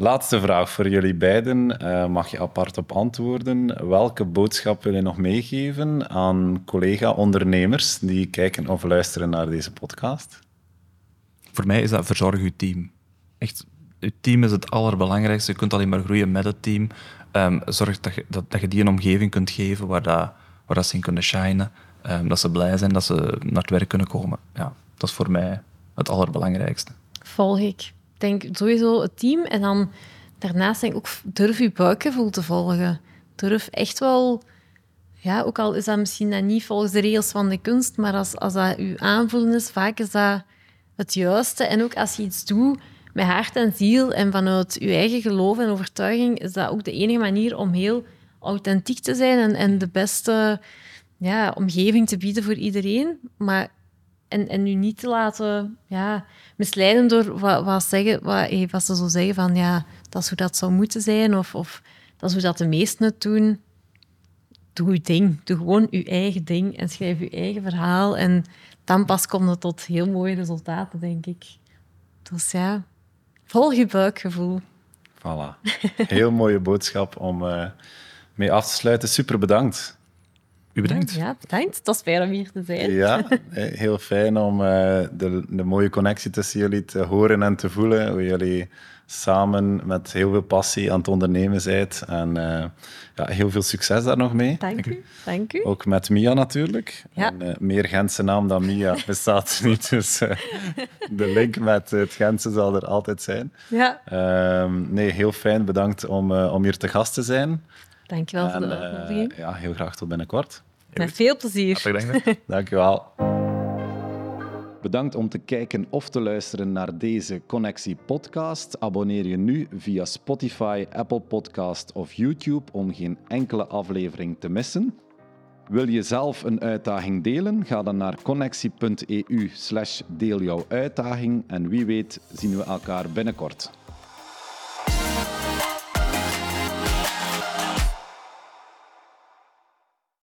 Speaker 1: Laatste vraag voor jullie beiden. Uh, mag je apart op antwoorden. Welke boodschap wil je nog meegeven aan collega-ondernemers die kijken of luisteren naar deze podcast?
Speaker 3: Voor mij is dat verzorg je team. Echt, je team is het allerbelangrijkste. Je kunt alleen maar groeien met het team. Um, zorg dat je, dat, dat je die een omgeving kunt geven waar, dat, waar dat ze in kunnen shinen. Um, dat ze blij zijn, dat ze naar het werk kunnen komen. Ja, dat is voor mij het allerbelangrijkste.
Speaker 2: Volg ik denk sowieso het team. En dan daarnaast denk ik ook, durf je buikgevoel te volgen. Durf echt wel... Ja, ook al is dat misschien dan niet volgens de regels van de kunst, maar als, als dat je aanvoelen is, vaak is dat het juiste. En ook als je iets doet met hart en ziel en vanuit je eigen geloof en overtuiging, is dat ook de enige manier om heel authentiek te zijn en, en de beste ja, omgeving te bieden voor iedereen. Maar en, en u niet te laten ja, misleiden door wat, wat, zeggen, wat, wat ze zo zeggen van ja, dat is hoe dat zou moeten zijn of, of dat is hoe dat de meesten het doen. Doe je ding. Doe gewoon je eigen ding en schrijf je eigen verhaal. En dan pas komt het tot heel mooie resultaten, denk ik. Dus ja, volg je buikgevoel.
Speaker 1: Voilà. Heel mooie boodschap om uh, mee af te sluiten. Super bedankt.
Speaker 3: U bedankt.
Speaker 2: Ja, bedankt. Het is fijn om hier te zijn.
Speaker 1: Ja, (laughs) heel fijn om uh, de, de, mooie connectie tussen jullie te horen en te voelen. Hoe jullie samen met heel veel passie aan het ondernemen zijn. En uh, ja, heel veel succes daar nog mee.
Speaker 2: Dank, u. Dank u.
Speaker 1: Ook met Mia natuurlijk.
Speaker 2: Ja.
Speaker 1: En, uh, meer Gentse naam dan Mia (laughs) bestaat niet. Dus de link met het Gentse zal er altijd zijn.
Speaker 2: Ja.
Speaker 1: Ehm, nee, heel fijn. Bedankt om, om hier te gast te zijn.
Speaker 2: Dank je wel voor de uitnodiging.
Speaker 1: ja, heel graag tot binnenkort.
Speaker 2: Met veel plezier.
Speaker 1: Dank (laughs) je wel. Bedankt om te kijken of te luisteren naar deze Connectie podcast. Abonneer je nu via Spotify, Apple Podcast of YouTube om geen enkele aflevering te missen. Wil je zelf een uitdaging delen? Ga dan naar connectie.eu slash deel jouw uitdaging en wie weet zien we elkaar binnenkort.